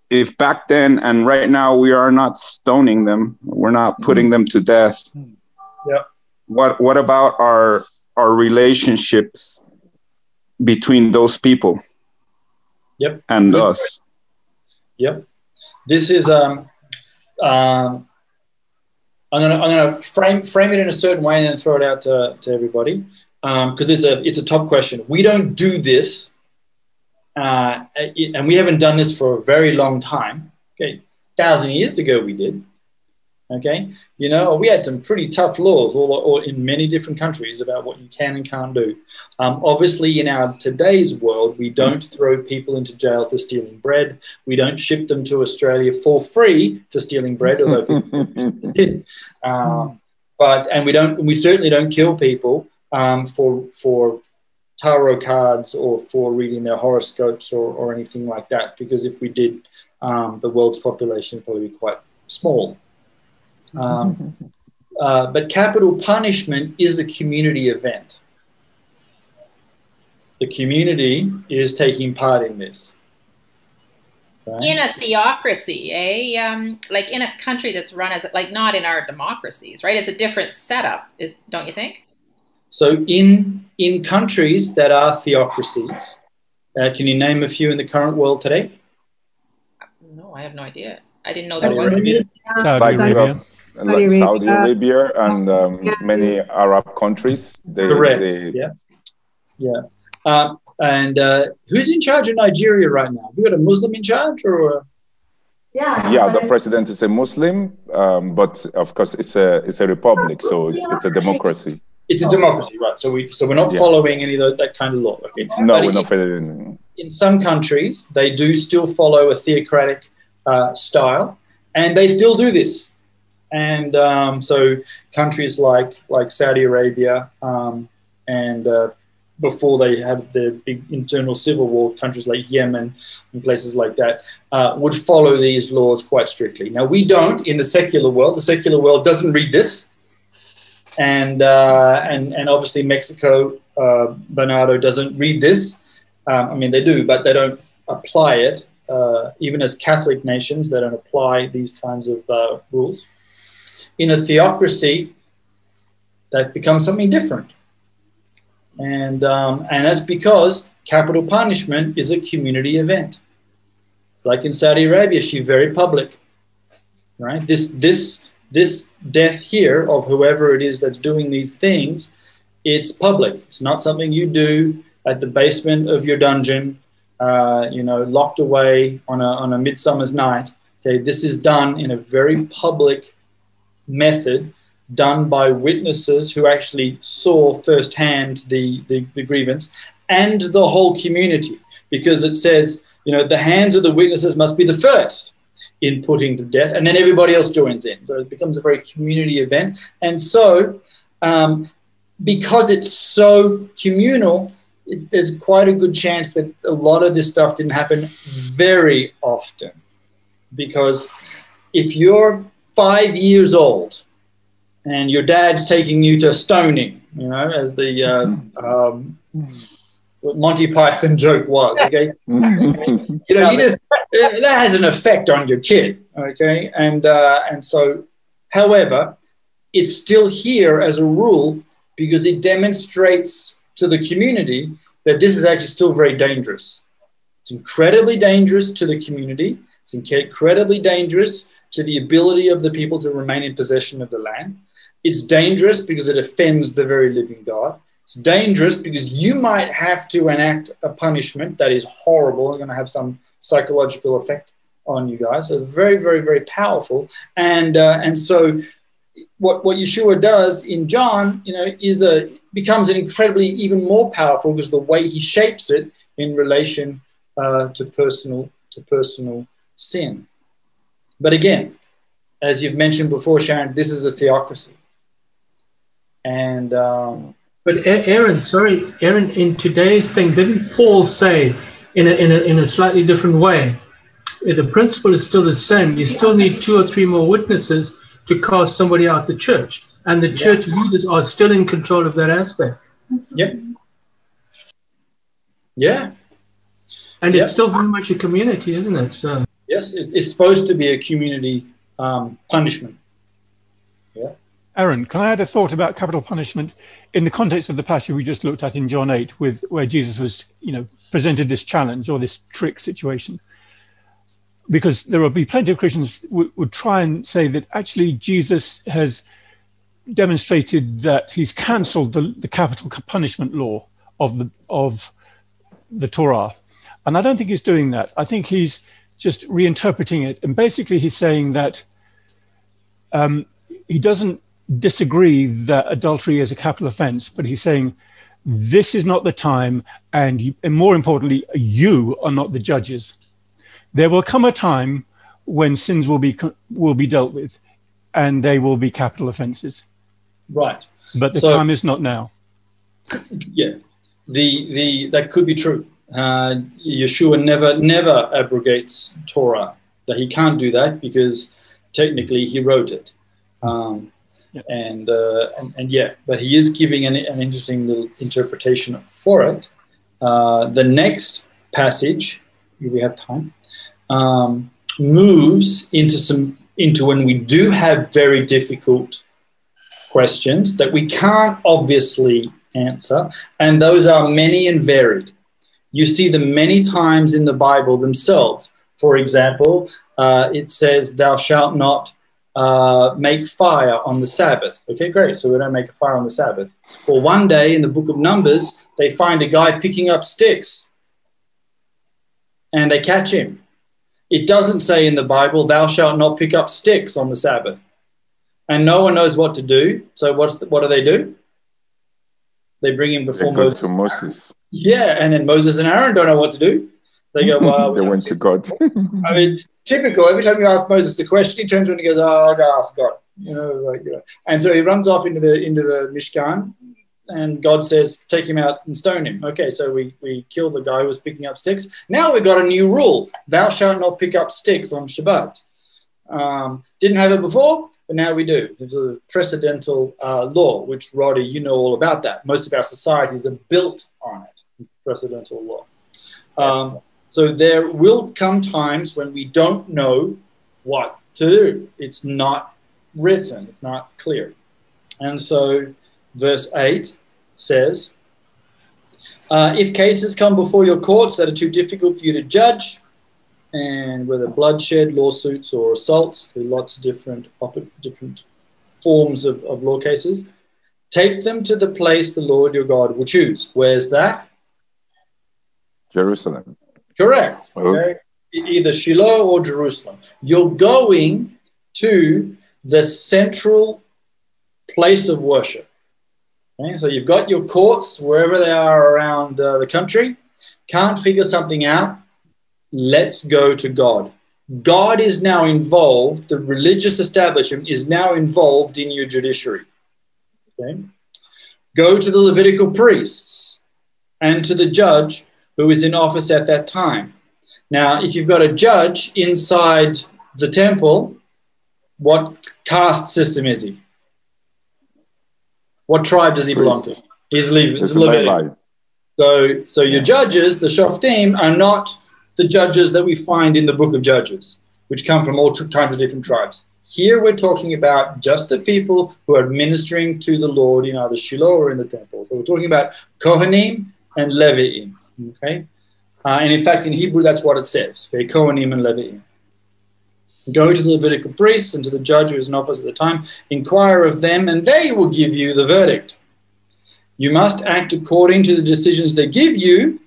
G: if back then and right now we are not stoning them, we're not putting them to death.
B: Yep.
G: What What about our our relationships between those people
B: Yep.
G: and
B: Good
G: us?
B: Yep. This is um um I'm gonna I'm gonna frame frame it in a certain way and then throw it out to, to everybody because it's a it's a top question. We don't do this, uh, and we haven't done this for a very long time. Okay, thousand years ago we did. Okay, you know we had some pretty tough laws all, all in many different countries about what you can and can't do. Um, obviously, in our today's world, we don't throw people into jail for stealing bread. We don't ship them to Australia for free for stealing bread, although *laughs* people did. Um, but and we don't, we certainly don't kill people um, for for tarot cards or for reading their horoscopes or, or anything like that. Because if we did, um, the world's population would probably be quite small. Um, *laughs* uh, but capital punishment is a community event. The community is taking part in this. Right?
J: In a theocracy, eh? Um, like in a country that's run as like not in our democracies, right? It's a different setup, is don't you think?
B: So, in in countries that are theocracies, uh, can you name a few in the current world today?
J: No, I have no idea. I didn't know there
B: Saudi
J: was.
B: Arabia.
D: like,
C: Saudi Arabia.
D: Uh, like
L: Saudi
D: Saudi
L: Arabia.
D: Arabia and um, many Arab countries. They,
B: Correct.
D: they-
B: Yeah. Yeah. Um, and uh, who's in charge of Nigeria right now? Have you got a Muslim in charge or?
L: Yeah.
D: yeah, the president is a Muslim, um, but of course it's a it's a republic, so it's, it's a democracy.
B: It's a democracy, right? So we so we're not
D: Yeah.
B: following any of the, that kind of law. Okay.
D: No,
B: But
D: we're
B: in-
D: not following.
B: in some countries, they do still follow a theocratic uh, style, and they still do this. And um, so, countries like like Saudi Arabia um, and uh, before they had their big internal civil war, countries like Yemen and places like that uh, would follow these laws quite strictly. Now, we don't in the secular world. The secular world doesn't read this, and uh, and and obviously Mexico, uh, Bernardo doesn't read this. Um, I mean, they do, but they don't apply it. Uh, even as Catholic nations, they don't apply these kinds of uh, rules. In a theocracy, that becomes something different, and um, and that's because capital punishment is a community event. Like in Saudi Arabia, she very public, right? This this this death here of whoever it is that's doing these things, it's public. It's not something you do at the basement of your dungeon, uh, you know, locked away on a, on a midsummer's night. Okay, this is done in a very public method, done by witnesses who actually saw firsthand the, the, the grievance and the whole community, because it says, you know, the hands of the witnesses must be the first in putting to death, and then everybody else joins in. So it becomes a very community event. And so, um, because it's so communal, it's, there's quite a good chance that a lot of this stuff didn't happen very often. Because if you're five years old and your dad's taking you to stoning, you know, as the uh, *laughs* um, Monty Python joke was. Okay, *laughs* you know, you just that has an effect on your kid. Okay, and uh, and so, however, it's still here as a rule because it demonstrates to the community that this is actually still very dangerous. It's incredibly dangerous to the community. It's incredibly dangerous to the ability of the people to remain in possession of the land. It's dangerous because it offends the very living God. It's dangerous because you might have to enact a punishment that is horrible and going to have some psychological effect on you guys. So it's very, very, very powerful. And uh, and so what what Yeshua does in John, you know, is a becomes an incredibly even more powerful because the way he shapes it in relation uh, to personal to personal sin. But again, as you've mentioned before, Sharon, this is a theocracy. And um,
E: but Aaron, sorry, Aaron, in today's thing, didn't Paul say in a, in a, in a slightly different way? The principle is still the same. You still need two or three more witnesses to cast somebody out of the church, and the yeah. church leaders are still in control of that aspect.
B: Yep. Yeah.
E: And yep. it's still very much a community, isn't it? So.
B: Yes, it's supposed to be a community um, punishment. Yeah.
C: Aaron, can I add a thought about capital punishment in the context of the passage we just looked at in John 8, with where Jesus was, you know, presented this challenge or this trick situation? Because there will be plenty of Christians would try and say that actually Jesus has demonstrated that he's cancelled the, the capital punishment law of the of the Torah, and I don't think he's doing that. I think he's just reinterpreting it, and basically he's saying that um, he doesn't disagree that adultery is a capital offense, but he's saying this is not the time, and, you, and more importantly, you are not the judges. There will come a time when sins will be will be dealt with, and they will be capital offenses.
B: Right.
C: But the so, time is not now.
B: Yeah, the the that could be true. Uh, Yeshua never never abrogates Torah. That he can't do that because technically he wrote it. Um, yeah. And, uh, and, and yeah, but he is giving an, an interesting little interpretation for it. Uh, the next passage, if we have time, um, moves into some into when we do have very difficult questions that we can't obviously answer, and those are many and varied. You see them many times in the Bible themselves. For example, uh, it says, "Thou shalt not." uh, make fire on the Sabbath. Okay, great. So we don't make a fire on the Sabbath. Well, one day in the book of Numbers, they find a guy picking up sticks and they catch him. It doesn't say in the Bible, thou shalt not pick up sticks on the Sabbath. And no one knows what to do. So what's the, what do they do? They bring him before Moses.
D: To Moses.
B: Yeah, and then Moses and Aaron don't know what to do. They go, well, *laughs*
D: they went to God. *laughs*
B: I mean, typical. Every time you ask Moses a question, he turns around and he goes, "Oh, I gotta ask God." You know, like, you know. and so he runs off into the into the Mishkan, and God says, "Take him out and stone him." Okay, so we we kill the guy who was picking up sticks. Now we've got a new rule: Thou shalt not pick up sticks on Shabbat. Um, didn't have it before, but now we do. There's a precedental uh, law, which Roddy, you know all about that. Most of our societies are built on it. Precedental law. Um, yes. So there will come times when we don't know what to do. It's not written, it's not clear. And so verse 8 says, uh, if cases come before your courts that are too difficult for you to judge, and whether bloodshed, lawsuits, or assaults, there are lots of different, different forms of, of law cases, take them to the place the Lord your God will choose. Where's that?
D: Jerusalem.
B: Correct. Okay? Either Shiloh or Jerusalem. You're going to the central place of worship. Okay? So you've got your courts wherever they are around uh, the country. Can't figure something out. Let's go to God. God is now involved, the religious establishment is now involved in your judiciary. Okay? Go to the Levitical priests and to the judge who was in office at that time. Now, if you've got a judge inside the temple, what caste system is he? What tribe does he belong to? He's Levi.
D: It's
B: It's Levitic.
D: Levi.
B: So, so your judges, the Shoftim, are not the judges that we find in the book of Judges, which come from all kinds of different tribes. Here we're talking about just the people who are administering to the Lord in either Shiloh or in the temple. So we're talking about Kohanim and Leviim. Okay, uh, and in fact, in Hebrew, that's what it says: okay, Kohanim and. Go to the Levitical priests and to the judge who is in office at the time, inquire of them, and they will give you the verdict. You must act according to the decisions they give you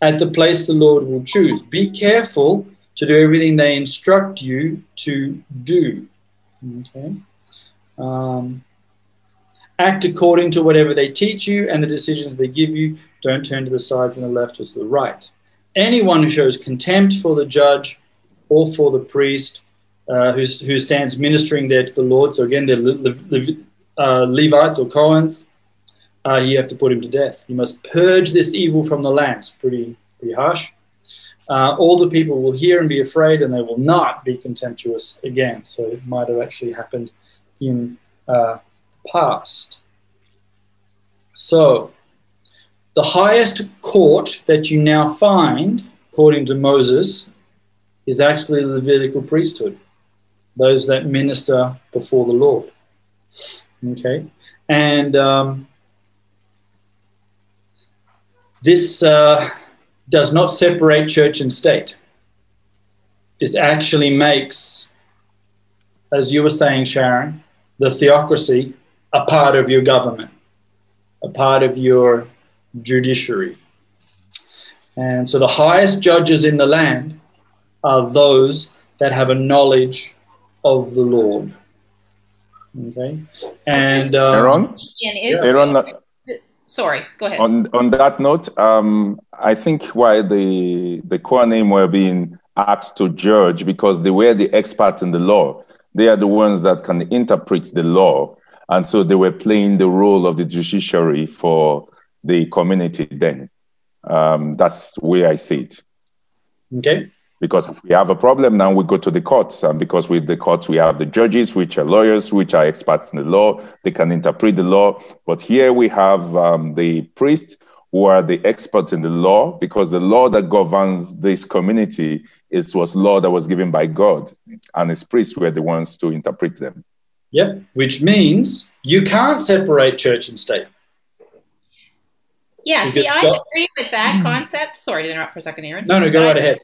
B: at the place the Lord will choose. Be careful to do everything they instruct you to do. Okay. Um, act according to whatever they teach you and the decisions they give you. Don't turn to the side from the left or to the right. Anyone who shows contempt for the judge or for the priest uh, who's, who stands ministering there to the Lord, so again, they're Le- Le- uh, Levites or Cohens, uh, you have to put him to death. You must purge this evil from the land. It's pretty, pretty harsh. Uh, all the people will hear and be afraid, and they will not be contemptuous again. So it might have actually happened in uh, past. So the highest court that you now find, according to Moses, is actually the Levitical priesthood, those that minister before the Lord. Okay, and um, this uh, does not separate church and state. This actually makes, as you were saying, Sharon, the theocracy a part of your government, a part of your judiciary. And so the highest judges in the land are those that have a knowledge of the Lord. Okay. And um,
D: Aaron,
J: In Israel,
D: Aaron,
J: sorry, go ahead.
D: on on that note, um, I think why the the Kohanim were being asked to judge because they were the experts in the law. They are the ones that can interpret the law, and so they were playing the role of the judiciary for the community. Then, um, that's where I see it.
B: okay.
D: Because if we have a problem now, we go to the courts, and because with the courts we have the judges, which are lawyers, which are experts in the law, they can interpret the law. But here we have um, the priests who are the experts in the law, because the law that governs this community is was law that was given by God, and his priests were the ones to interpret them.
B: Yep. Which means you can't separate church and state.
J: Yeah,
B: Because
J: see, I
B: God-
J: agree with that concept. Sorry to interrupt for a second, Aaron.
B: No, no, go
J: But
B: right
J: I-
B: ahead.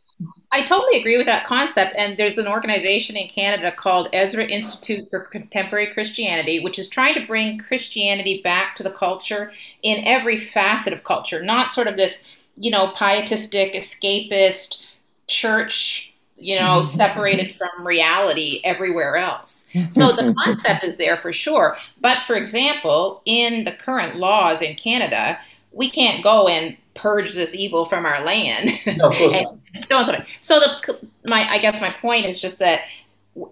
J: I totally agree with that concept. And there's an organization in Canada called Ezra Institute for Contemporary Christianity, which is trying to bring Christianity back to the culture in every facet of culture, not sort of this, you know, pietistic, escapist church, you know, mm-hmm. separated from reality everywhere else. So the concept is there for sure. But for example, in the current laws in Canada, we can't go and purge this evil from our land.
B: No, of course not.
J: no, it's okay. So the my I guess my point is just that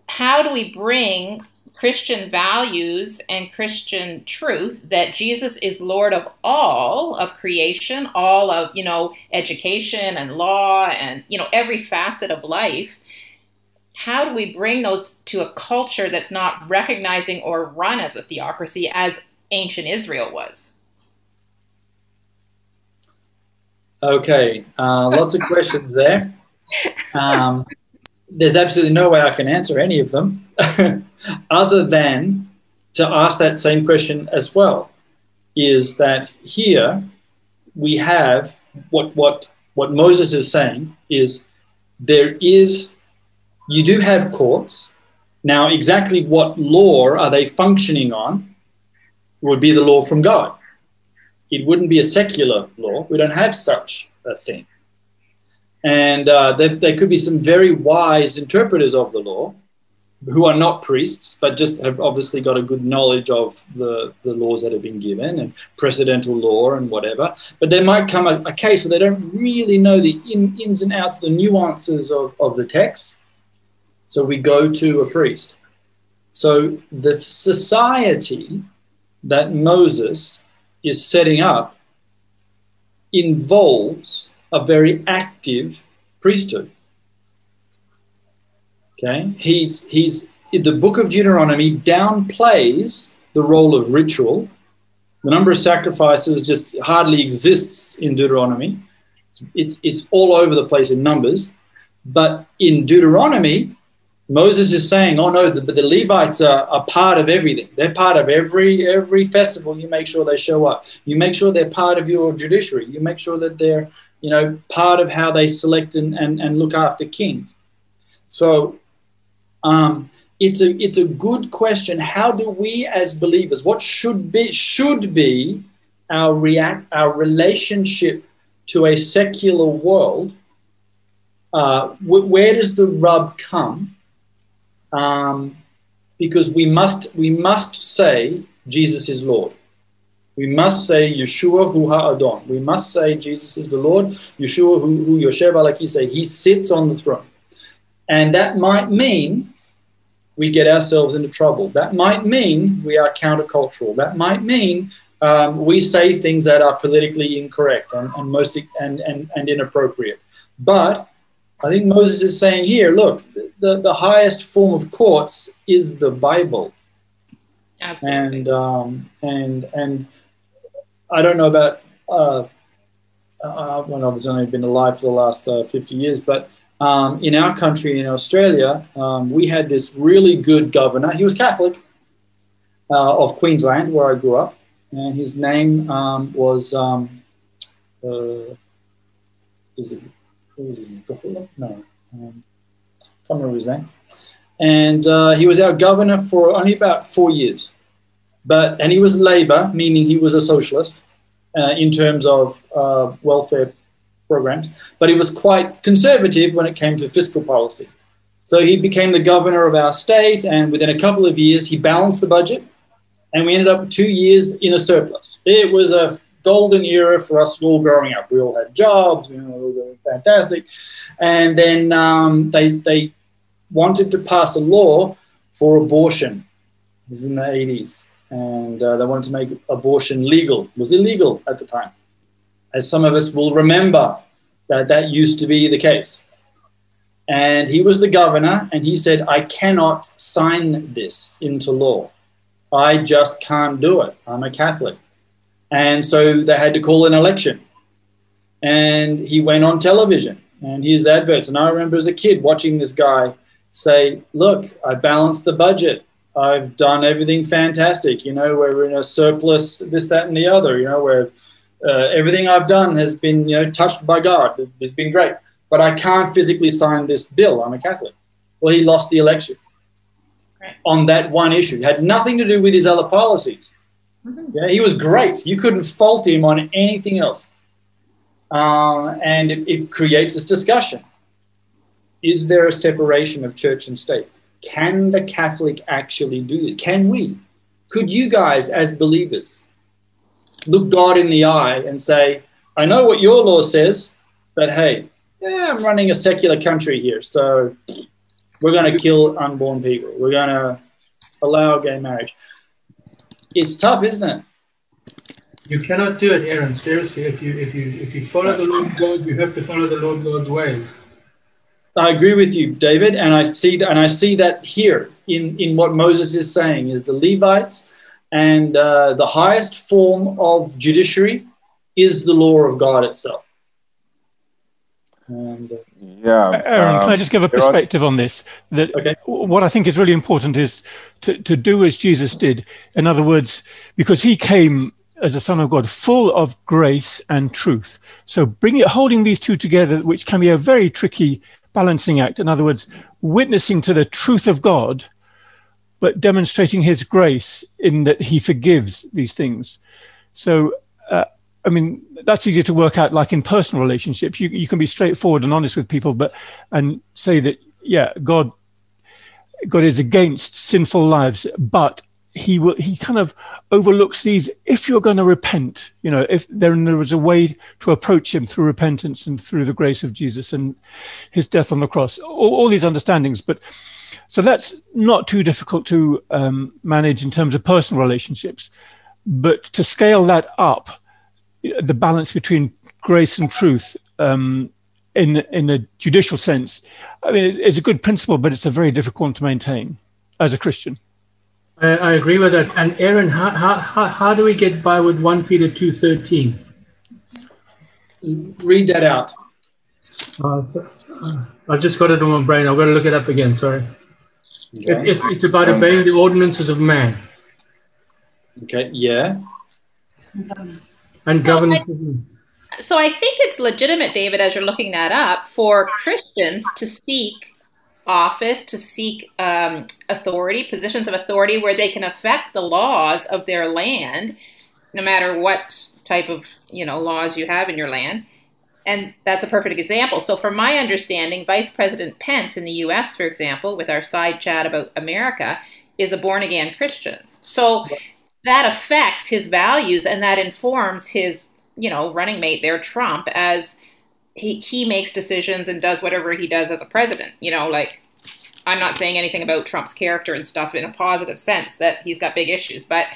J: how do we bring Christian values and Christian truth that Jesus is Lord of all of creation, all of you know education and law and you know every facet of life. How do we bring those to a culture that's not recognizing or run as a theocracy as ancient Israel was?
B: Okay, uh, lots of questions there. Um, there's absolutely no way I can answer any of them *laughs* other than to ask that same question as well. Is that here we have what what what Moses is saying is there is you do have courts now exactly what law are they functioning on would be the law from God it wouldn't be a secular law. We don't have such a thing. And uh, could be some very wise interpreters of the law who are not priests, but just have obviously got a good knowledge of the, the laws that have been given and precedental law and whatever. But there might come a, a case where they don't really know the in, ins and outs, the nuances of, of the text. So we go to a priest. So the society that Moses is setting up involves a very active priesthood. Okay, he's he's the book of Deuteronomy downplays the role of ritual The number of sacrifices just hardly exists in Deuteronomy. It's, it's all over the place in Numbers. But in Deuteronomy, Moses is saying, "Oh no, the, but the Levites are, are part of everything. They're part of every every festival. You make sure they show up. You make sure they're part of your judiciary. You make sure that they're you know part of how they select and and, and look after kings." So, um, it's a it's a good question. How do we as believers? What should be should be our react our relationship to a secular world? Uh, where does the rub come? um, because we must we must say Jesus is Lord. We must say Yeshua hu ha'adon. We must say Jesus is the Lord. Yeshua hu, hu Yoshev alaki say he sits on the throne, and that might mean we get ourselves into trouble. That might mean we are countercultural. That might mean um, we say things that are politically incorrect and, and most and, and, and inappropriate. But I think Moses is saying here, look, the, the highest form of courts is the Bible.
J: Absolutely.
B: And um, and and I don't know about uh, uh, well, I've only been alive for the last uh, 50 years, but um, in our country, in Australia, um, we had this really good governor. He was Catholic uh, of Queensland, where I grew up, and his name um, was um, uh, is it, was his name? No. Um, can't remember his name. And uh, he was our governor for only about four years. But, and he was Labour, meaning he was a socialist uh, in terms of uh, welfare programs, but he was quite conservative when it came to fiscal policy. So he became the governor of our state, and within a couple of years, he balanced the budget, and we ended up two years in a surplus. It was a golden era for us all growing up. We all had jobs, we were fantastic. And then um, they, they wanted to pass a law for abortion. This is in the 80s. And uh, they wanted to make abortion legal. It was illegal at the time. As some of us will remember, that that used to be the case. And he was the governor, and he said, I cannot sign this into law. I just can't do it. I'm a Catholic. And so they had to call an election. And he went on television and his adverts. And I remember as a kid watching this guy say, look, I balanced the budget. I've done everything fantastic. You know, we're in a surplus, this, that, and the other, you know, where uh, everything I've done has been, you know, touched by God. It's been great. But I can't physically sign this bill. I'm a Catholic. Well, he lost the election on that one issue. It had nothing to do with his other policies. Mm-hmm. Yeah, he was great. You couldn't fault him on anything else. Uh, and it, it creates this discussion is there a separation of church and state? Can the Catholic actually do it? Can we? Could you guys, as believers, look God in the eye and say, I know what your law says, but hey, yeah, I'm running a secular country here, so we're going to kill unborn people. We're going to allow gay marriage. It's tough, isn't it?
E: You cannot do it, Aaron. Seriously, if you if you if you follow the Lord God, you have to follow the Lord God's ways.
B: I agree with you, David, and I see that, and I see that here in in what Moses is saying is the Levites and uh, the highest form of judiciary is the law of God itself. And, uh,
D: yeah,
C: Aaron, um, can I just give a perspective on this? That okay. what I think is really important is to, to do as Jesus did. In other words, because he came as a son of God, full of grace and truth. So bring it, holding these two together, which can be a very tricky balancing act. In other words, witnessing to the truth of God, but demonstrating his grace in that he forgives these things. So, uh, I mean, that's easier to work out like in personal relationships. You, you can be straightforward and honest with people, but and say that, yeah, God God is against sinful lives, but he will he kind of overlooks these if you're going to repent you know if there, there is a way to approach him through repentance and through the grace of jesus and his death on the cross all, all these understandings. But so that's not too difficult to um, manage in terms of personal relationships. But to scale that up the balance between grace and truth um, in in a judicial sense i mean it's, it's a good principle but it's a very difficult one to maintain as a christian
E: I, I agree with that. And Aaron, how, how, how, how do we get by with 1 Peter 2.13?
B: Read that out.
E: Uh, so, uh, I just got it in my brain. I've got to look it up again. Sorry.
B: Okay.
E: It's, it's, it's about obeying the ordinances of man
B: Okay, yeah.
E: and governance.
J: So I think it's legitimate, David, as you're looking that up, for Christians to seek office, to seek um, authority, positions of authority where they can affect the laws of their land, no matter what type of you know laws you have in your land. And that's a perfect example. So, from my understanding, Vice President Pence in the US, for example, with our side chat about America, is a born again Christian. So, that affects his values and that informs his, you know, running mate there, Trump, as he, he makes decisions and does whatever he does as a president. You know, like, I'm not saying anything about Trump's character and stuff in a positive sense that he's got big issues, but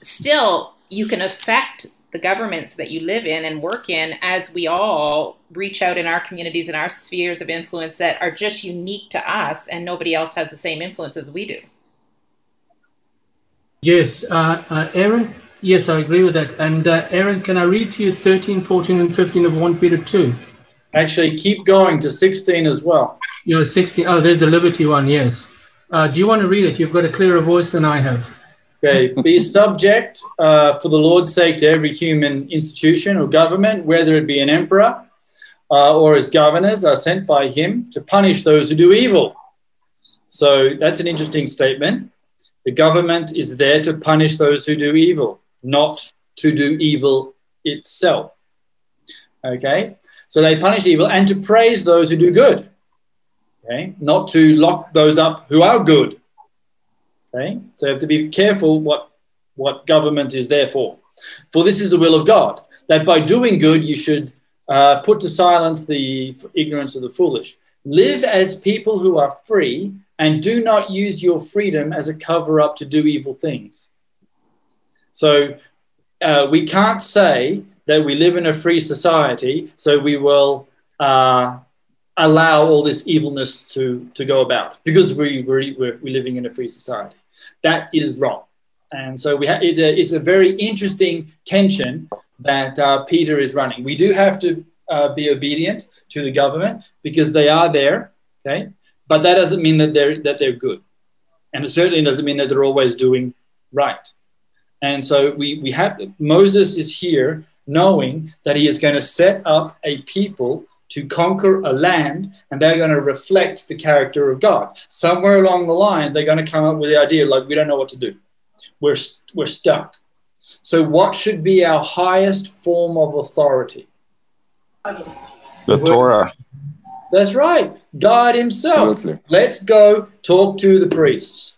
J: still, you can affect the governments that you live in and work in as we all reach out in our communities and our spheres of influence that are just unique to us and nobody else has the same influence as we do.
E: Yes, uh, uh, Aaron. Yes, I agree with that. And uh, Aaron, can I read to you 13, 14, and 15 of 1 Peter 2?
B: Actually, keep going to 16 as well.
E: You're 16. Oh, there's the Liberty one, yes. Uh, do you want to read it? You've got a clearer voice than I have.
B: Okay, be subject uh, for the Lord's sake to every human institution or government, whether it be an emperor uh, or his governors are sent by him to punish those who do evil. So that's an interesting statement. The government is there to punish those who do evil, not to do evil itself. Okay, so they punish evil and to praise those who do good. Okay, not to lock those up who are good. Okay, so you have to be careful what what government is there for. For this is the will of God, that by doing good you should uh, put to silence the ignorance of the foolish. Live as people who are free, and do not use your freedom as a cover up to do evil things. So uh, we can't say that we live in a free society, so we will uh, allow all this evilness to, to go about because we, we're, we're, we're living in a free society. That is wrong. And so we ha- it, uh, it's a very interesting tension that uh, Peter is running. We do have to uh, be obedient to the government because they are there, okay? But that doesn't mean that they're, that they're good. And it certainly doesn't mean that they're always doing right. And so we, we have Moses is here knowing that he is going to set up a people to conquer a land and they're going to reflect the character of God. Somewhere along the line, they're going to come up with the idea like, we don't know what to do. We're, we're stuck. So, what should be our highest form of authority?
G: The Torah.
B: That's right. God Himself.
D: Absolutely.
B: Let's go talk to the priests.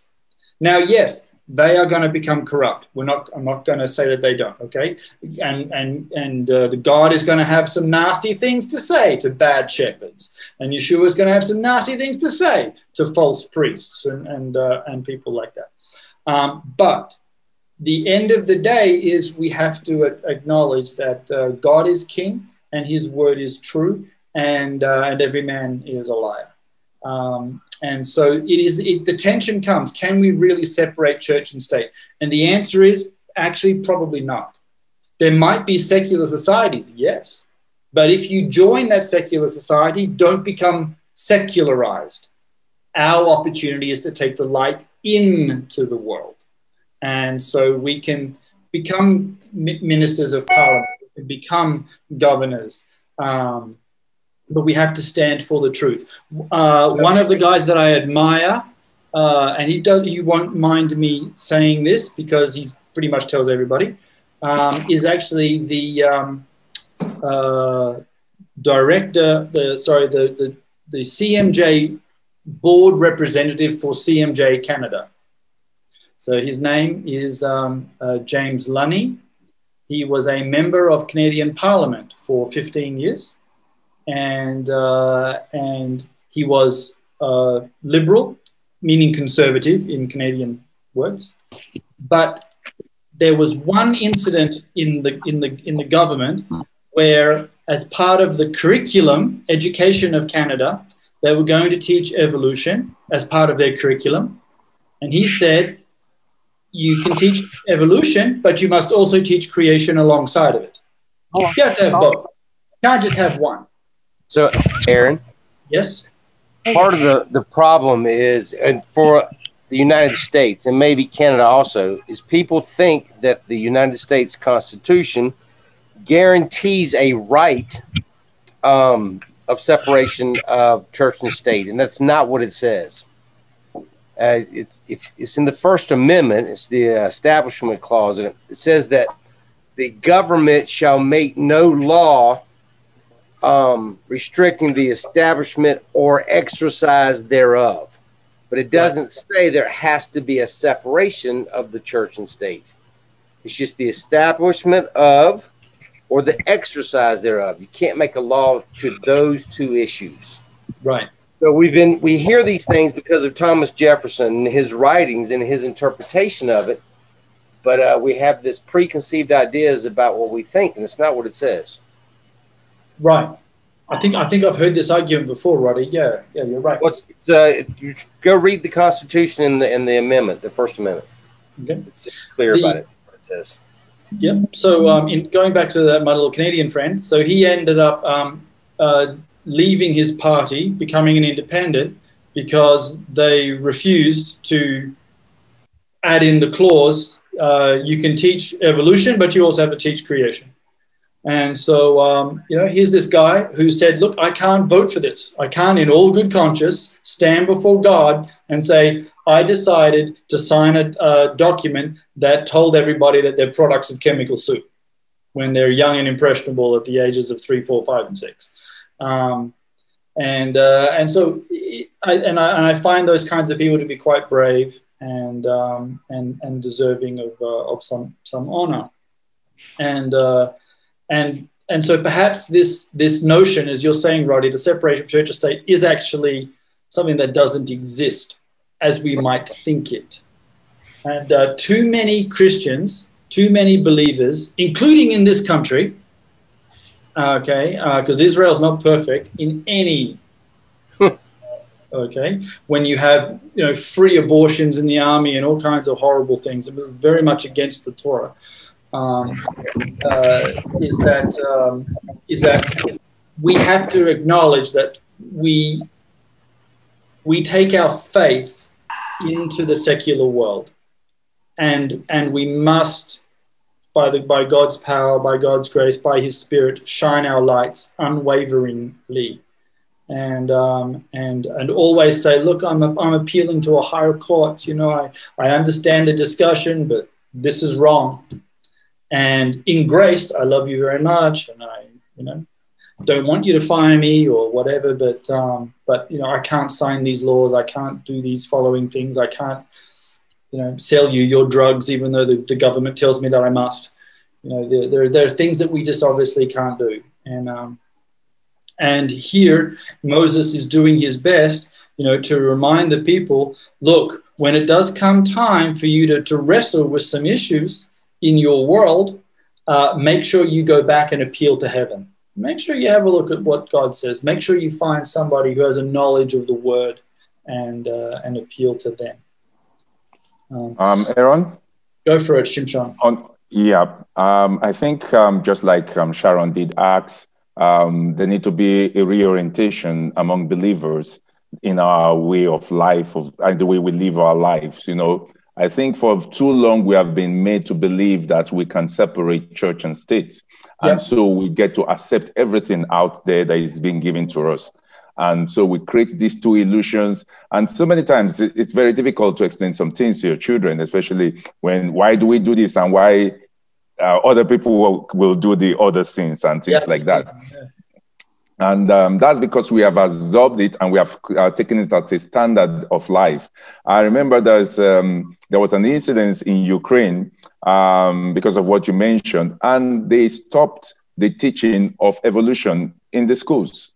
B: Now, yes, they are going to become corrupt. We're not. I'm not going to say that they don't. Okay, and and and uh, the God is going to have some nasty things to say to bad shepherds, and Yeshua is going to have some nasty things to say to false priests and and uh, and people like that. Um, but the end of the day is we have to acknowledge that uh, God is King and His word is true, and uh, and every man is a liar. Um, and so it is. It, the tension comes: Can we really separate church and state? And the answer is actually probably not. There might be secular societies, yes, but if you join that secular society, don't become secularized. Our opportunity is to take the light into the world, and so we can become ministers of parliament, become governors. Um, but we have to stand for the truth. Uh, one of the guys that I admire, uh, and he does, he won't mind me saying this because he pretty much tells everybody, um, is actually the um, uh, director, the sorry, the, the the CMJ board representative for CMJ Canada. So his name is um, uh, James Lunney. He was a member of Canadian Parliament for 15 years and uh, and he was uh, liberal, meaning conservative in Canadian words. But there was one incident in the in the in the government where, as part of the curriculum education of Canada, they were going to teach evolution as part of their curriculum, and he said, you can teach evolution, but you must also teach creation alongside of it. You have to have both. You can't just have one.
F: So, Aaron,
B: Yes?
F: part of the, the problem is, and for the United States and maybe Canada also, is people think that the United States Constitution guarantees a right um, of separation of church and state, and that's not what it says. Uh, it's, if, it's in the First Amendment, it's the Establishment Clause, and it, it says that the government shall make no law um, restricting the establishment or exercise thereof. But it doesn't say there has to be a separation of the church and state. It's just the establishment of or the exercise thereof. You can't make a law to those two issues.
B: Right.
F: So we've been we hear these things because of Thomas Jefferson and his writings and his interpretation of it, but uh, we have this preconceived ideas about what we think, and it's not what it says.
B: Right. I think I think I've heard this argument before, Roddy. Yeah, yeah, you're right.
F: What's uh, you go read the Constitution and the and the amendment, the First Amendment.
B: Okay.
F: It's clear
B: The-
F: about it. What it says.
B: Yep. So, um, in going back to that, my little Canadian friend, so he ended up um, uh, leaving his party, becoming an independent, because they refused to add in the clause uh, you can teach evolution, but you also have to teach creation. And so, um, you know, here's this guy who said, Look, I can't vote for this. I can't, in all good conscience, stand before God and say, I decided to sign a, a document that told everybody that they're products of chemical soup when they're young and impressionable at the ages of three, four, five, and six. Um, and uh, and so I, and I, and I find those kinds of people to be quite brave and um, and and deserving of uh, of some some honor and uh, and and so perhaps this this notion as you're saying Roddy the separation of church and state is actually something that doesn't exist as we might think it. And uh, too many Christians too many believers including in this country okay because Israel's not perfect in any *laughs* okay when you have you know free abortions in the army and all kinds of horrible things it was very much against the torah um, uh, is that um, is that we have to acknowledge that we we take our faith into the secular world and and we must by the by God's power by God's grace by his spirit shine our lights unwaveringly and um, and and always say, look, I'm I'm appealing to a higher court. You know, I I understand the discussion, but this is wrong. And in grace, I love you very much, and I you know don't want you to fire me or whatever. But um, but you know, I can't sign these laws. I can't do these following things. I can't you know sell you your drugs, even though the, the government tells me that I must. You know, there, there there are things that we just obviously can't do, and um, and here, Moses is doing his best, you know, to remind the people look, when it does come time for you to, to wrestle with some issues in your world, uh, make sure you go back and appeal to heaven. Make sure you have a look at what God says. Make sure you find somebody who has a knowledge of the word and, uh, and appeal to them. Um,
D: Um, Aaron?
B: go for it, Shimshon.
D: On, yeah, um, I think um, just like um, Sharon did ask, um, there need to be a reorientation among believers in our way of life, of and the way we live our lives. You know, I think for too long we have been made to believe that we can separate church and state, and
B: Yeah.
D: so we get to accept everything out there that is being given to us. And so we create these two illusions. And so many times it's very difficult to explain some things to your children, especially when why do we do this and why uh, other people will, will do the other things and things
B: Yeah.
D: like that. And um, that's because we have absorbed it and we have uh, taken it as a standard of life. I remember there's, um, there was an incident in Ukraine um, because of what you mentioned, and they stopped the teaching of evolution in the schools.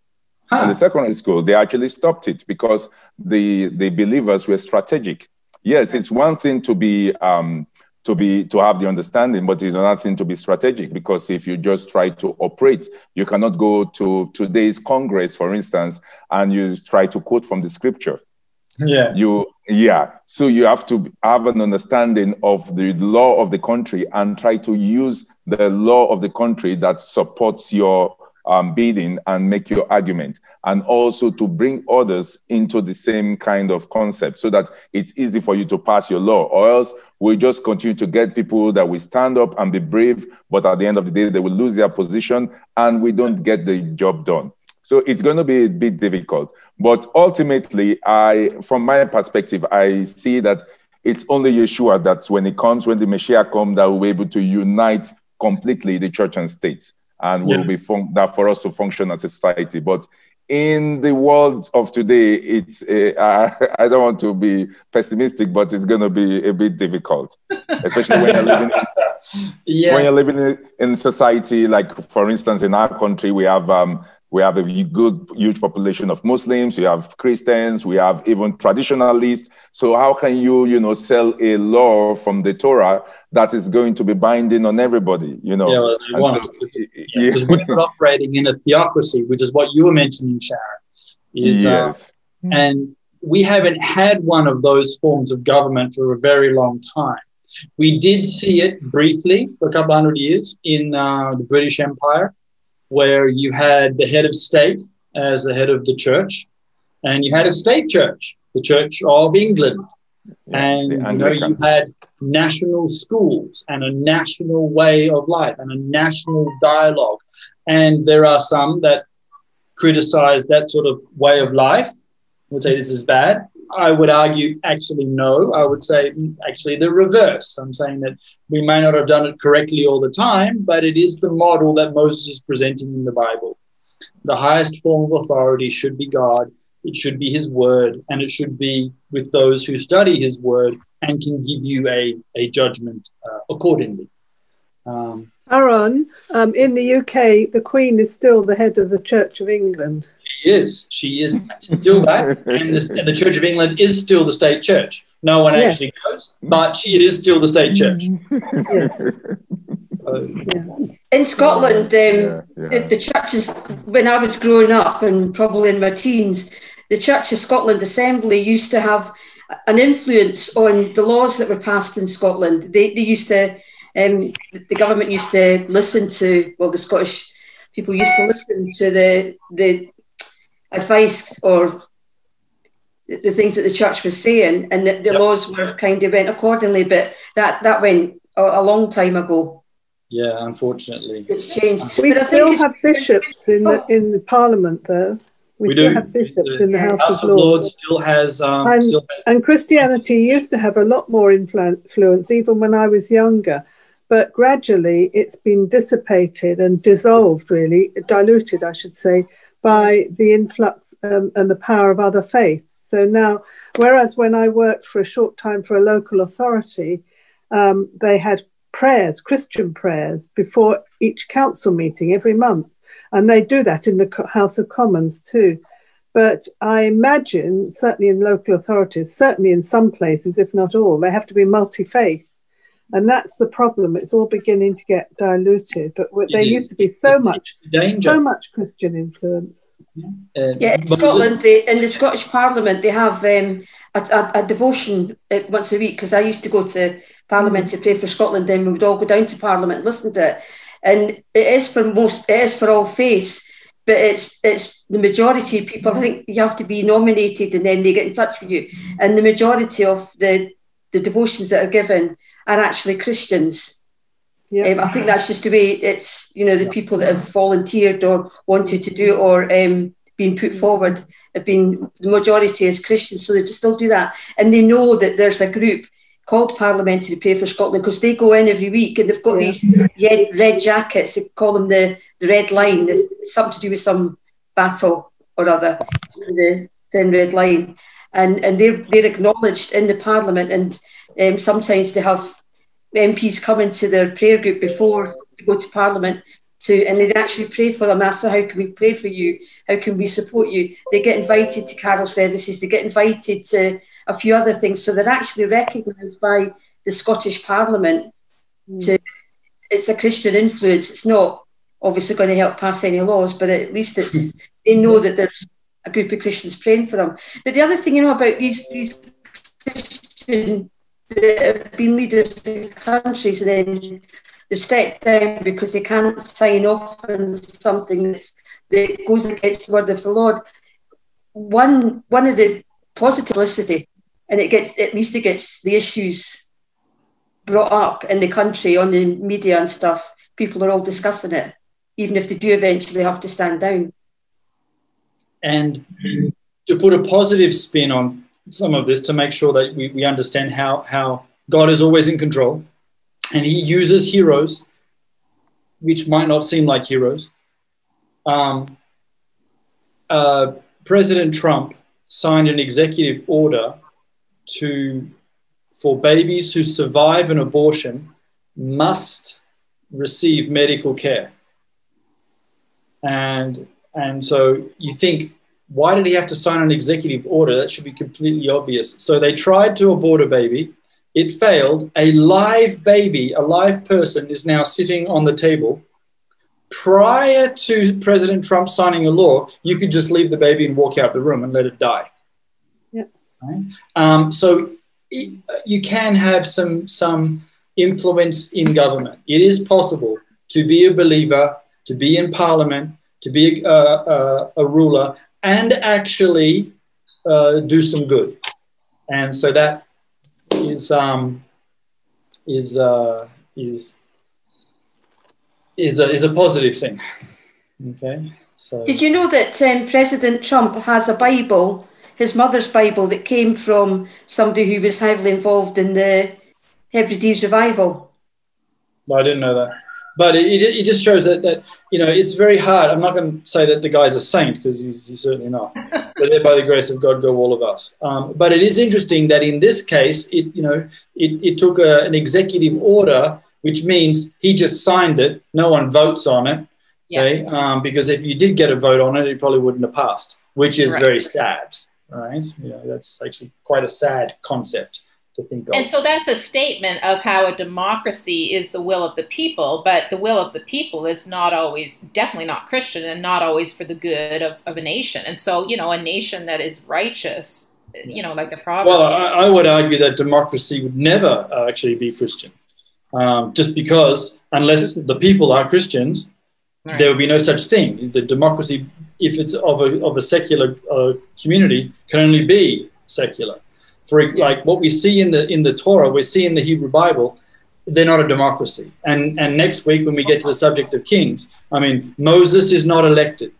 D: In the secondary school, they actually stopped it because the, the believers were strategic. Yes, it's one thing to be um, to be to have the understanding but it's another thing to be strategic because if you just try to operate you cannot go to today's congress for instance and you try to quote from the scripture
B: Yeah.
D: you Yeah. So you have to have an understanding of the law of the country and try to use the law of the country that supports your um, bidding and make your argument, and also to bring others into the same kind of concept so that it's easy for you to pass your law, or else we just continue to get people that will stand up and be brave, but at the end of the day, they will lose their position and we don't get the job done. So it's going to be a bit difficult. But ultimately, I, from my perspective, I see that it's only Yeshua that when it comes, when the Messiah comes, that we'll be able to unite completely the church and state and will be fun- that for us to function as a society. But in the world of today, it's *laughs* uh, I don't want to be pessimistic, but it's going to be a bit difficult, especially when you're living in, *laughs*
B: Yeah.
D: when you're living in, in society. Like for instance, in our country, we have um, we have a good huge population of Muslims. We have Christians. We have even traditionalists. So how can you you know sell a law from the Torah that is going to be binding on everybody? You know.
B: Yeah, well, they
D: And
B: won't,
D: so-
B: because-
D: yeah.
B: because we're operating in a theocracy, which is what you were mentioning, Sharon. Is uh,
D: yes.
B: and we haven't had one of those forms of government for a very long time. We did see it briefly for a couple hundred years in uh, the British Empire, where you had the head of state as the head of the church, and you had a state church, the Church of England, and
D: the
B: you know you had national schools and a national way of life and a national dialogue, and there are some that criticize that sort of way of life would say this is bad. I would argue, actually, no. I would say, actually, the reverse. I'm saying that we may not have done it correctly all the time, but it is the model that Moses is presenting in the Bible. The highest form of authority should be God, it should be His word, and it should be with those who study His word and can give you a, a judgment uh, accordingly. Um,
M: Aaron, um, in the UK, the Queen is still the head of the Church of England.
B: She is. She is still that, and, this, and the Church of England is still the state church. No one
M: Yes.
B: actually goes, but she, it is still the state church. *laughs*
N: In Scotland, um, The, the churches, when I was growing up and probably in my teens, the Church of Scotland Assembly used to have an influence on the laws that were passed in Scotland. They, they used to, um, the government used to listen to, well, the Scottish people used to listen to the, the advice or the things that the church was saying, and the, the laws were kind of went accordingly. But that that went a, a long time ago.
B: Yeah, unfortunately.
N: It's changed.
M: We
N: But
M: still have bishops in the in the Parliament, though. We,
B: We
M: still
B: do.
M: have bishops
B: The
M: in the House,
B: House
M: of
B: of
M: Lords.
B: Lords still has, um,
M: and,
B: still has
M: and Christianity used to have a lot more influence even when I was younger. But gradually it's been dissipated and dissolved, really, diluted, I should say, by the influx um, and the power of other faiths. So now, whereas when I worked for a short time for a local authority, um, they had prayers, Christian prayers, before each council meeting every month. And they do that in the House of Commons too. But I imagine, certainly in local authorities, certainly in some places, if not all, they have to be multi faith. And that's the problem. It's all beginning to get diluted. But w- there used to be so much,
B: danger.
M: so much Christian influence.
B: Uh,
N: Yeah, in Scotland, they, in the Scottish Parliament, they have um, a, a, a devotion uh, once a week because I used to go to Parliament to pray for Scotland. Then we would all go down to Parliament and listen to it. And it is for most, it is for all faiths, but it's it's the majority of people. I think you have to be nominated and then they get in touch with you. And the majority of the the devotions that are given are actually Christians. Um, I think that's just the way it's, you know, the people that have volunteered or wanted to do or um, been put forward have been, the majority is Christians, so they just still do that. And they know that there's a group called Parliamentary Prayer for Scotland because they go in every week and they've got these red, red jackets, they call them the, the red line, it's something to do with some battle or other, the thin red line. And, and they're, they're acknowledged in the Parliament and um, sometimes they have MPs come into their prayer group before they go to Parliament to, and they actually pray for them. Ask them, how can we pray for you? How can we support you? They get invited to carol services. They get invited to a few other things. So they're actually recognised by the Scottish Parliament. To, it's a Christian influence. It's not obviously going to help pass any laws, but at least it's *laughs* they know that there's a group of Christians praying for them. But the other thing you know about these these politicians that have been leaders in countries and then they step down because they can't sign off on something that goes against the word of the Lord. One one of the positive and it gets at least it gets the issues brought up in the country on the media and stuff. People are all discussing it, even if they do eventually have to stand down.
B: And to put a positive spin on some of this to make sure that we, we understand how, how God is always in control and he uses heroes, which might not seem like heroes. Um, uh, President Trump signed an executive order to for babies who survive an abortion must receive medical care. And and so you think, why did he have to sign an executive order? That should be completely obvious. So they tried to abort a baby. It failed. A live baby, a live person, is now sitting on the table. Prior to President Trump signing a law, you could just leave the baby and walk out the room and let it die.
M: Yeah.
B: Right? Um, so it, you can have some some influence in government. It is possible to be a believer, to be in parliament, to be a, a, a ruler, and actually uh, do some good. And so that is um, is uh, is is a, is a positive thing. Okay. So
N: Did you know that um, President Trump has a Bible, his mother's Bible, that came from somebody who was heavily involved in the Hebrides revival?
B: No, I didn't know that. But it, it, it just shows that, that, you know, it's very hard. I'm not going to say that the guy's a saint because he's, he's certainly not. *laughs* but there, by the grace of God, go all of us. Um, but it is interesting that in this case, it, you know, it, it took a, an executive order, which means he just signed it. No one votes on it. Okay. Um, because if you did get a vote on it, it probably wouldn't have passed, which is
J: Right.
B: very sad. Right. Yeah, that's actually quite a sad concept to think of.
J: And so that's a statement of how a democracy is the will of the people, but the will of the people is not always, definitely not Christian, and not always for the good of, of a nation. And so, you know, a nation that is righteous, you know, like the Proverbs.
B: Well, I, I would argue that democracy would never uh, actually be Christian, um, just because unless the people are Christians, there would be no such thing. The democracy, if it's of a of a secular uh, community, can only be secular. For like what we see in the in the Torah, we see in the Hebrew Bible, they're not a democracy. And and next week when we get to the subject of kings, I mean Moses is not elected.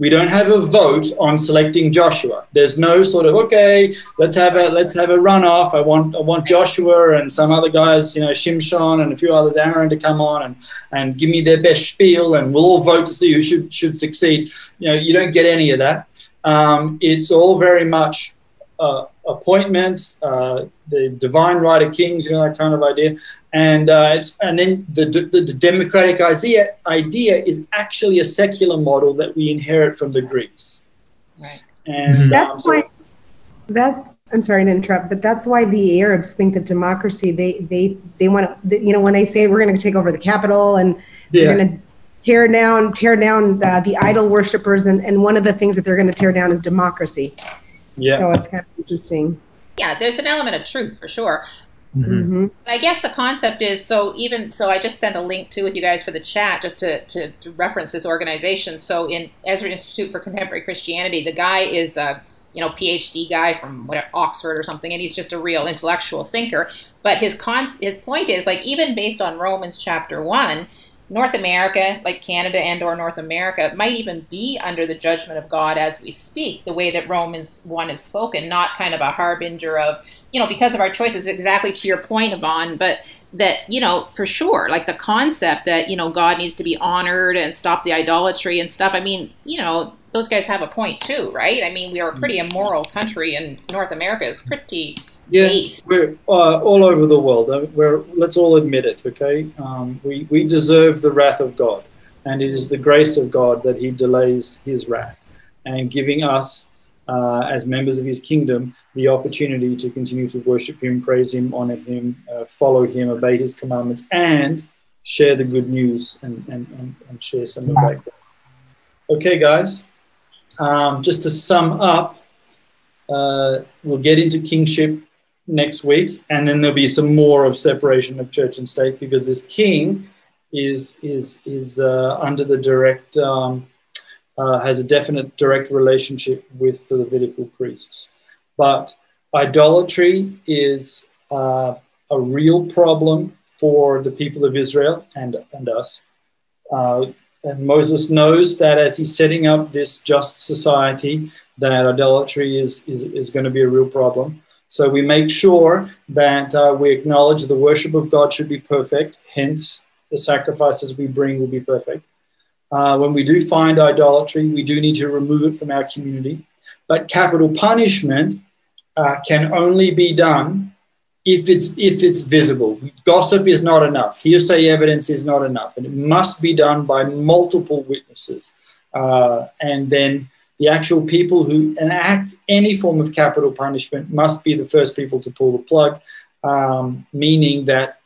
B: We don't have a vote on selecting Joshua. There's no sort of okay, let's have a let's have a runoff. I want I want Joshua and some other guys, you know, Shimshon and a few others, Aaron, to come on and and give me their best spiel, and we'll all vote to see who should should succeed. You know, you don't get any of that. Um, it's all very much uh, appointments, uh, the divine right of kings, you know, that kind of idea. And uh, it's, and then the, the, the democratic idea, idea is actually a secular model that we inherit from the Greeks.
J: Right.
B: And um,
L: That's
B: so-
L: why that I'm sorry to interrupt, but that's why the Arabs think that democracy they they they want to you know when they say we're going to take over the capital and
B: Yeah.
L: they're going to tear down tear down uh, the idol worshippers and and one of the things that they're going to tear down is democracy.
B: Yeah.
L: So it's kind of interesting.
J: yeah, there's an element of truth for sure.
L: hmm
J: I guess the concept is so even so I just sent a link to with you guys for the chat just to, to, to reference this organization. So in Ezra Institute for Contemporary Christianity, the guy is a you know PhD guy from whatever, Oxford or something, and he's just a real intellectual thinker. But his cons his point is like even based on Romans chapter one, North America, like Canada and or North America, might even be under the judgment of God as we speak, the way that Romans 1 is spoken, not kind of a harbinger of, you know, because of our choices, exactly to your point, Yvonne, but that, you know, for sure, like the concept that, you know, God needs to be honored and stop the idolatry and stuff. I mean, you know, those guys have a point too, right? I mean, we are a pretty mm. immoral country and North America is pretty
B: Yeah,
J: based.
B: we're uh, all over the world. We're, let's all admit it, okay? Um, we, we deserve the wrath of God, and it is the grace of God that He delays His wrath and giving us, uh, as members of His kingdom, the opportunity to continue to worship Him, praise Him, honor Him, uh, follow Him, obey His commandments, and share the good news and, and, and, and share some of that. Okay, guys, um, just to sum up, uh, we'll get into kingship next week, and then there'll be some more of separation of church and state because this king is is is uh, under the direct um, uh, has a definite direct relationship with the Levitical priests. But idolatry is uh, a real problem for the people of Israel and and us. Uh, and Moses knows that as he's setting up this just society, that idolatry is, is, is going to be a real problem. So we make sure that uh, we acknowledge the worship of God should be perfect, hence, the sacrifices we bring will be perfect. Uh, when we do find idolatry, we do need to remove it from our community. But capital punishment uh, can only be done if it's if it's visible. Gossip is not enough. Hearsay evidence is not enough, and it must be done by multiple witnesses. Uh, and then the actual people who enact any form of capital punishment must be the first people to pull the plug, um, meaning that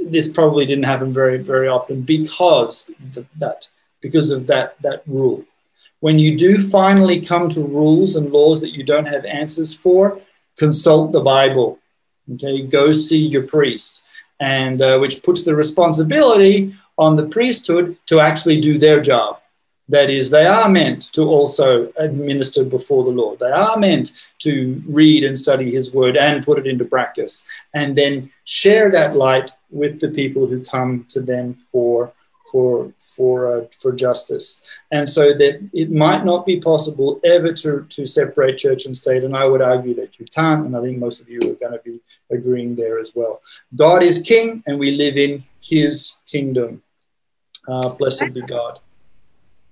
B: this probably didn't happen very very often because the, that because of that that rule. When you do finally come to rules and laws that you don't have answers for, consult the Bible Okay, go see your priest, and uh, which puts the responsibility on the priesthood to actually do their job. That is, they are meant to also administer before the Lord. They are meant to read and study His word and put it into practice, and then share that light with the people who come to them for for for uh, for justice, and so that it might not be possible ever to to separate church and state. And I would argue that you can't, and I think most of you are going to be agreeing there as well. God is King, and we live in His kingdom. Uh, blessed be God.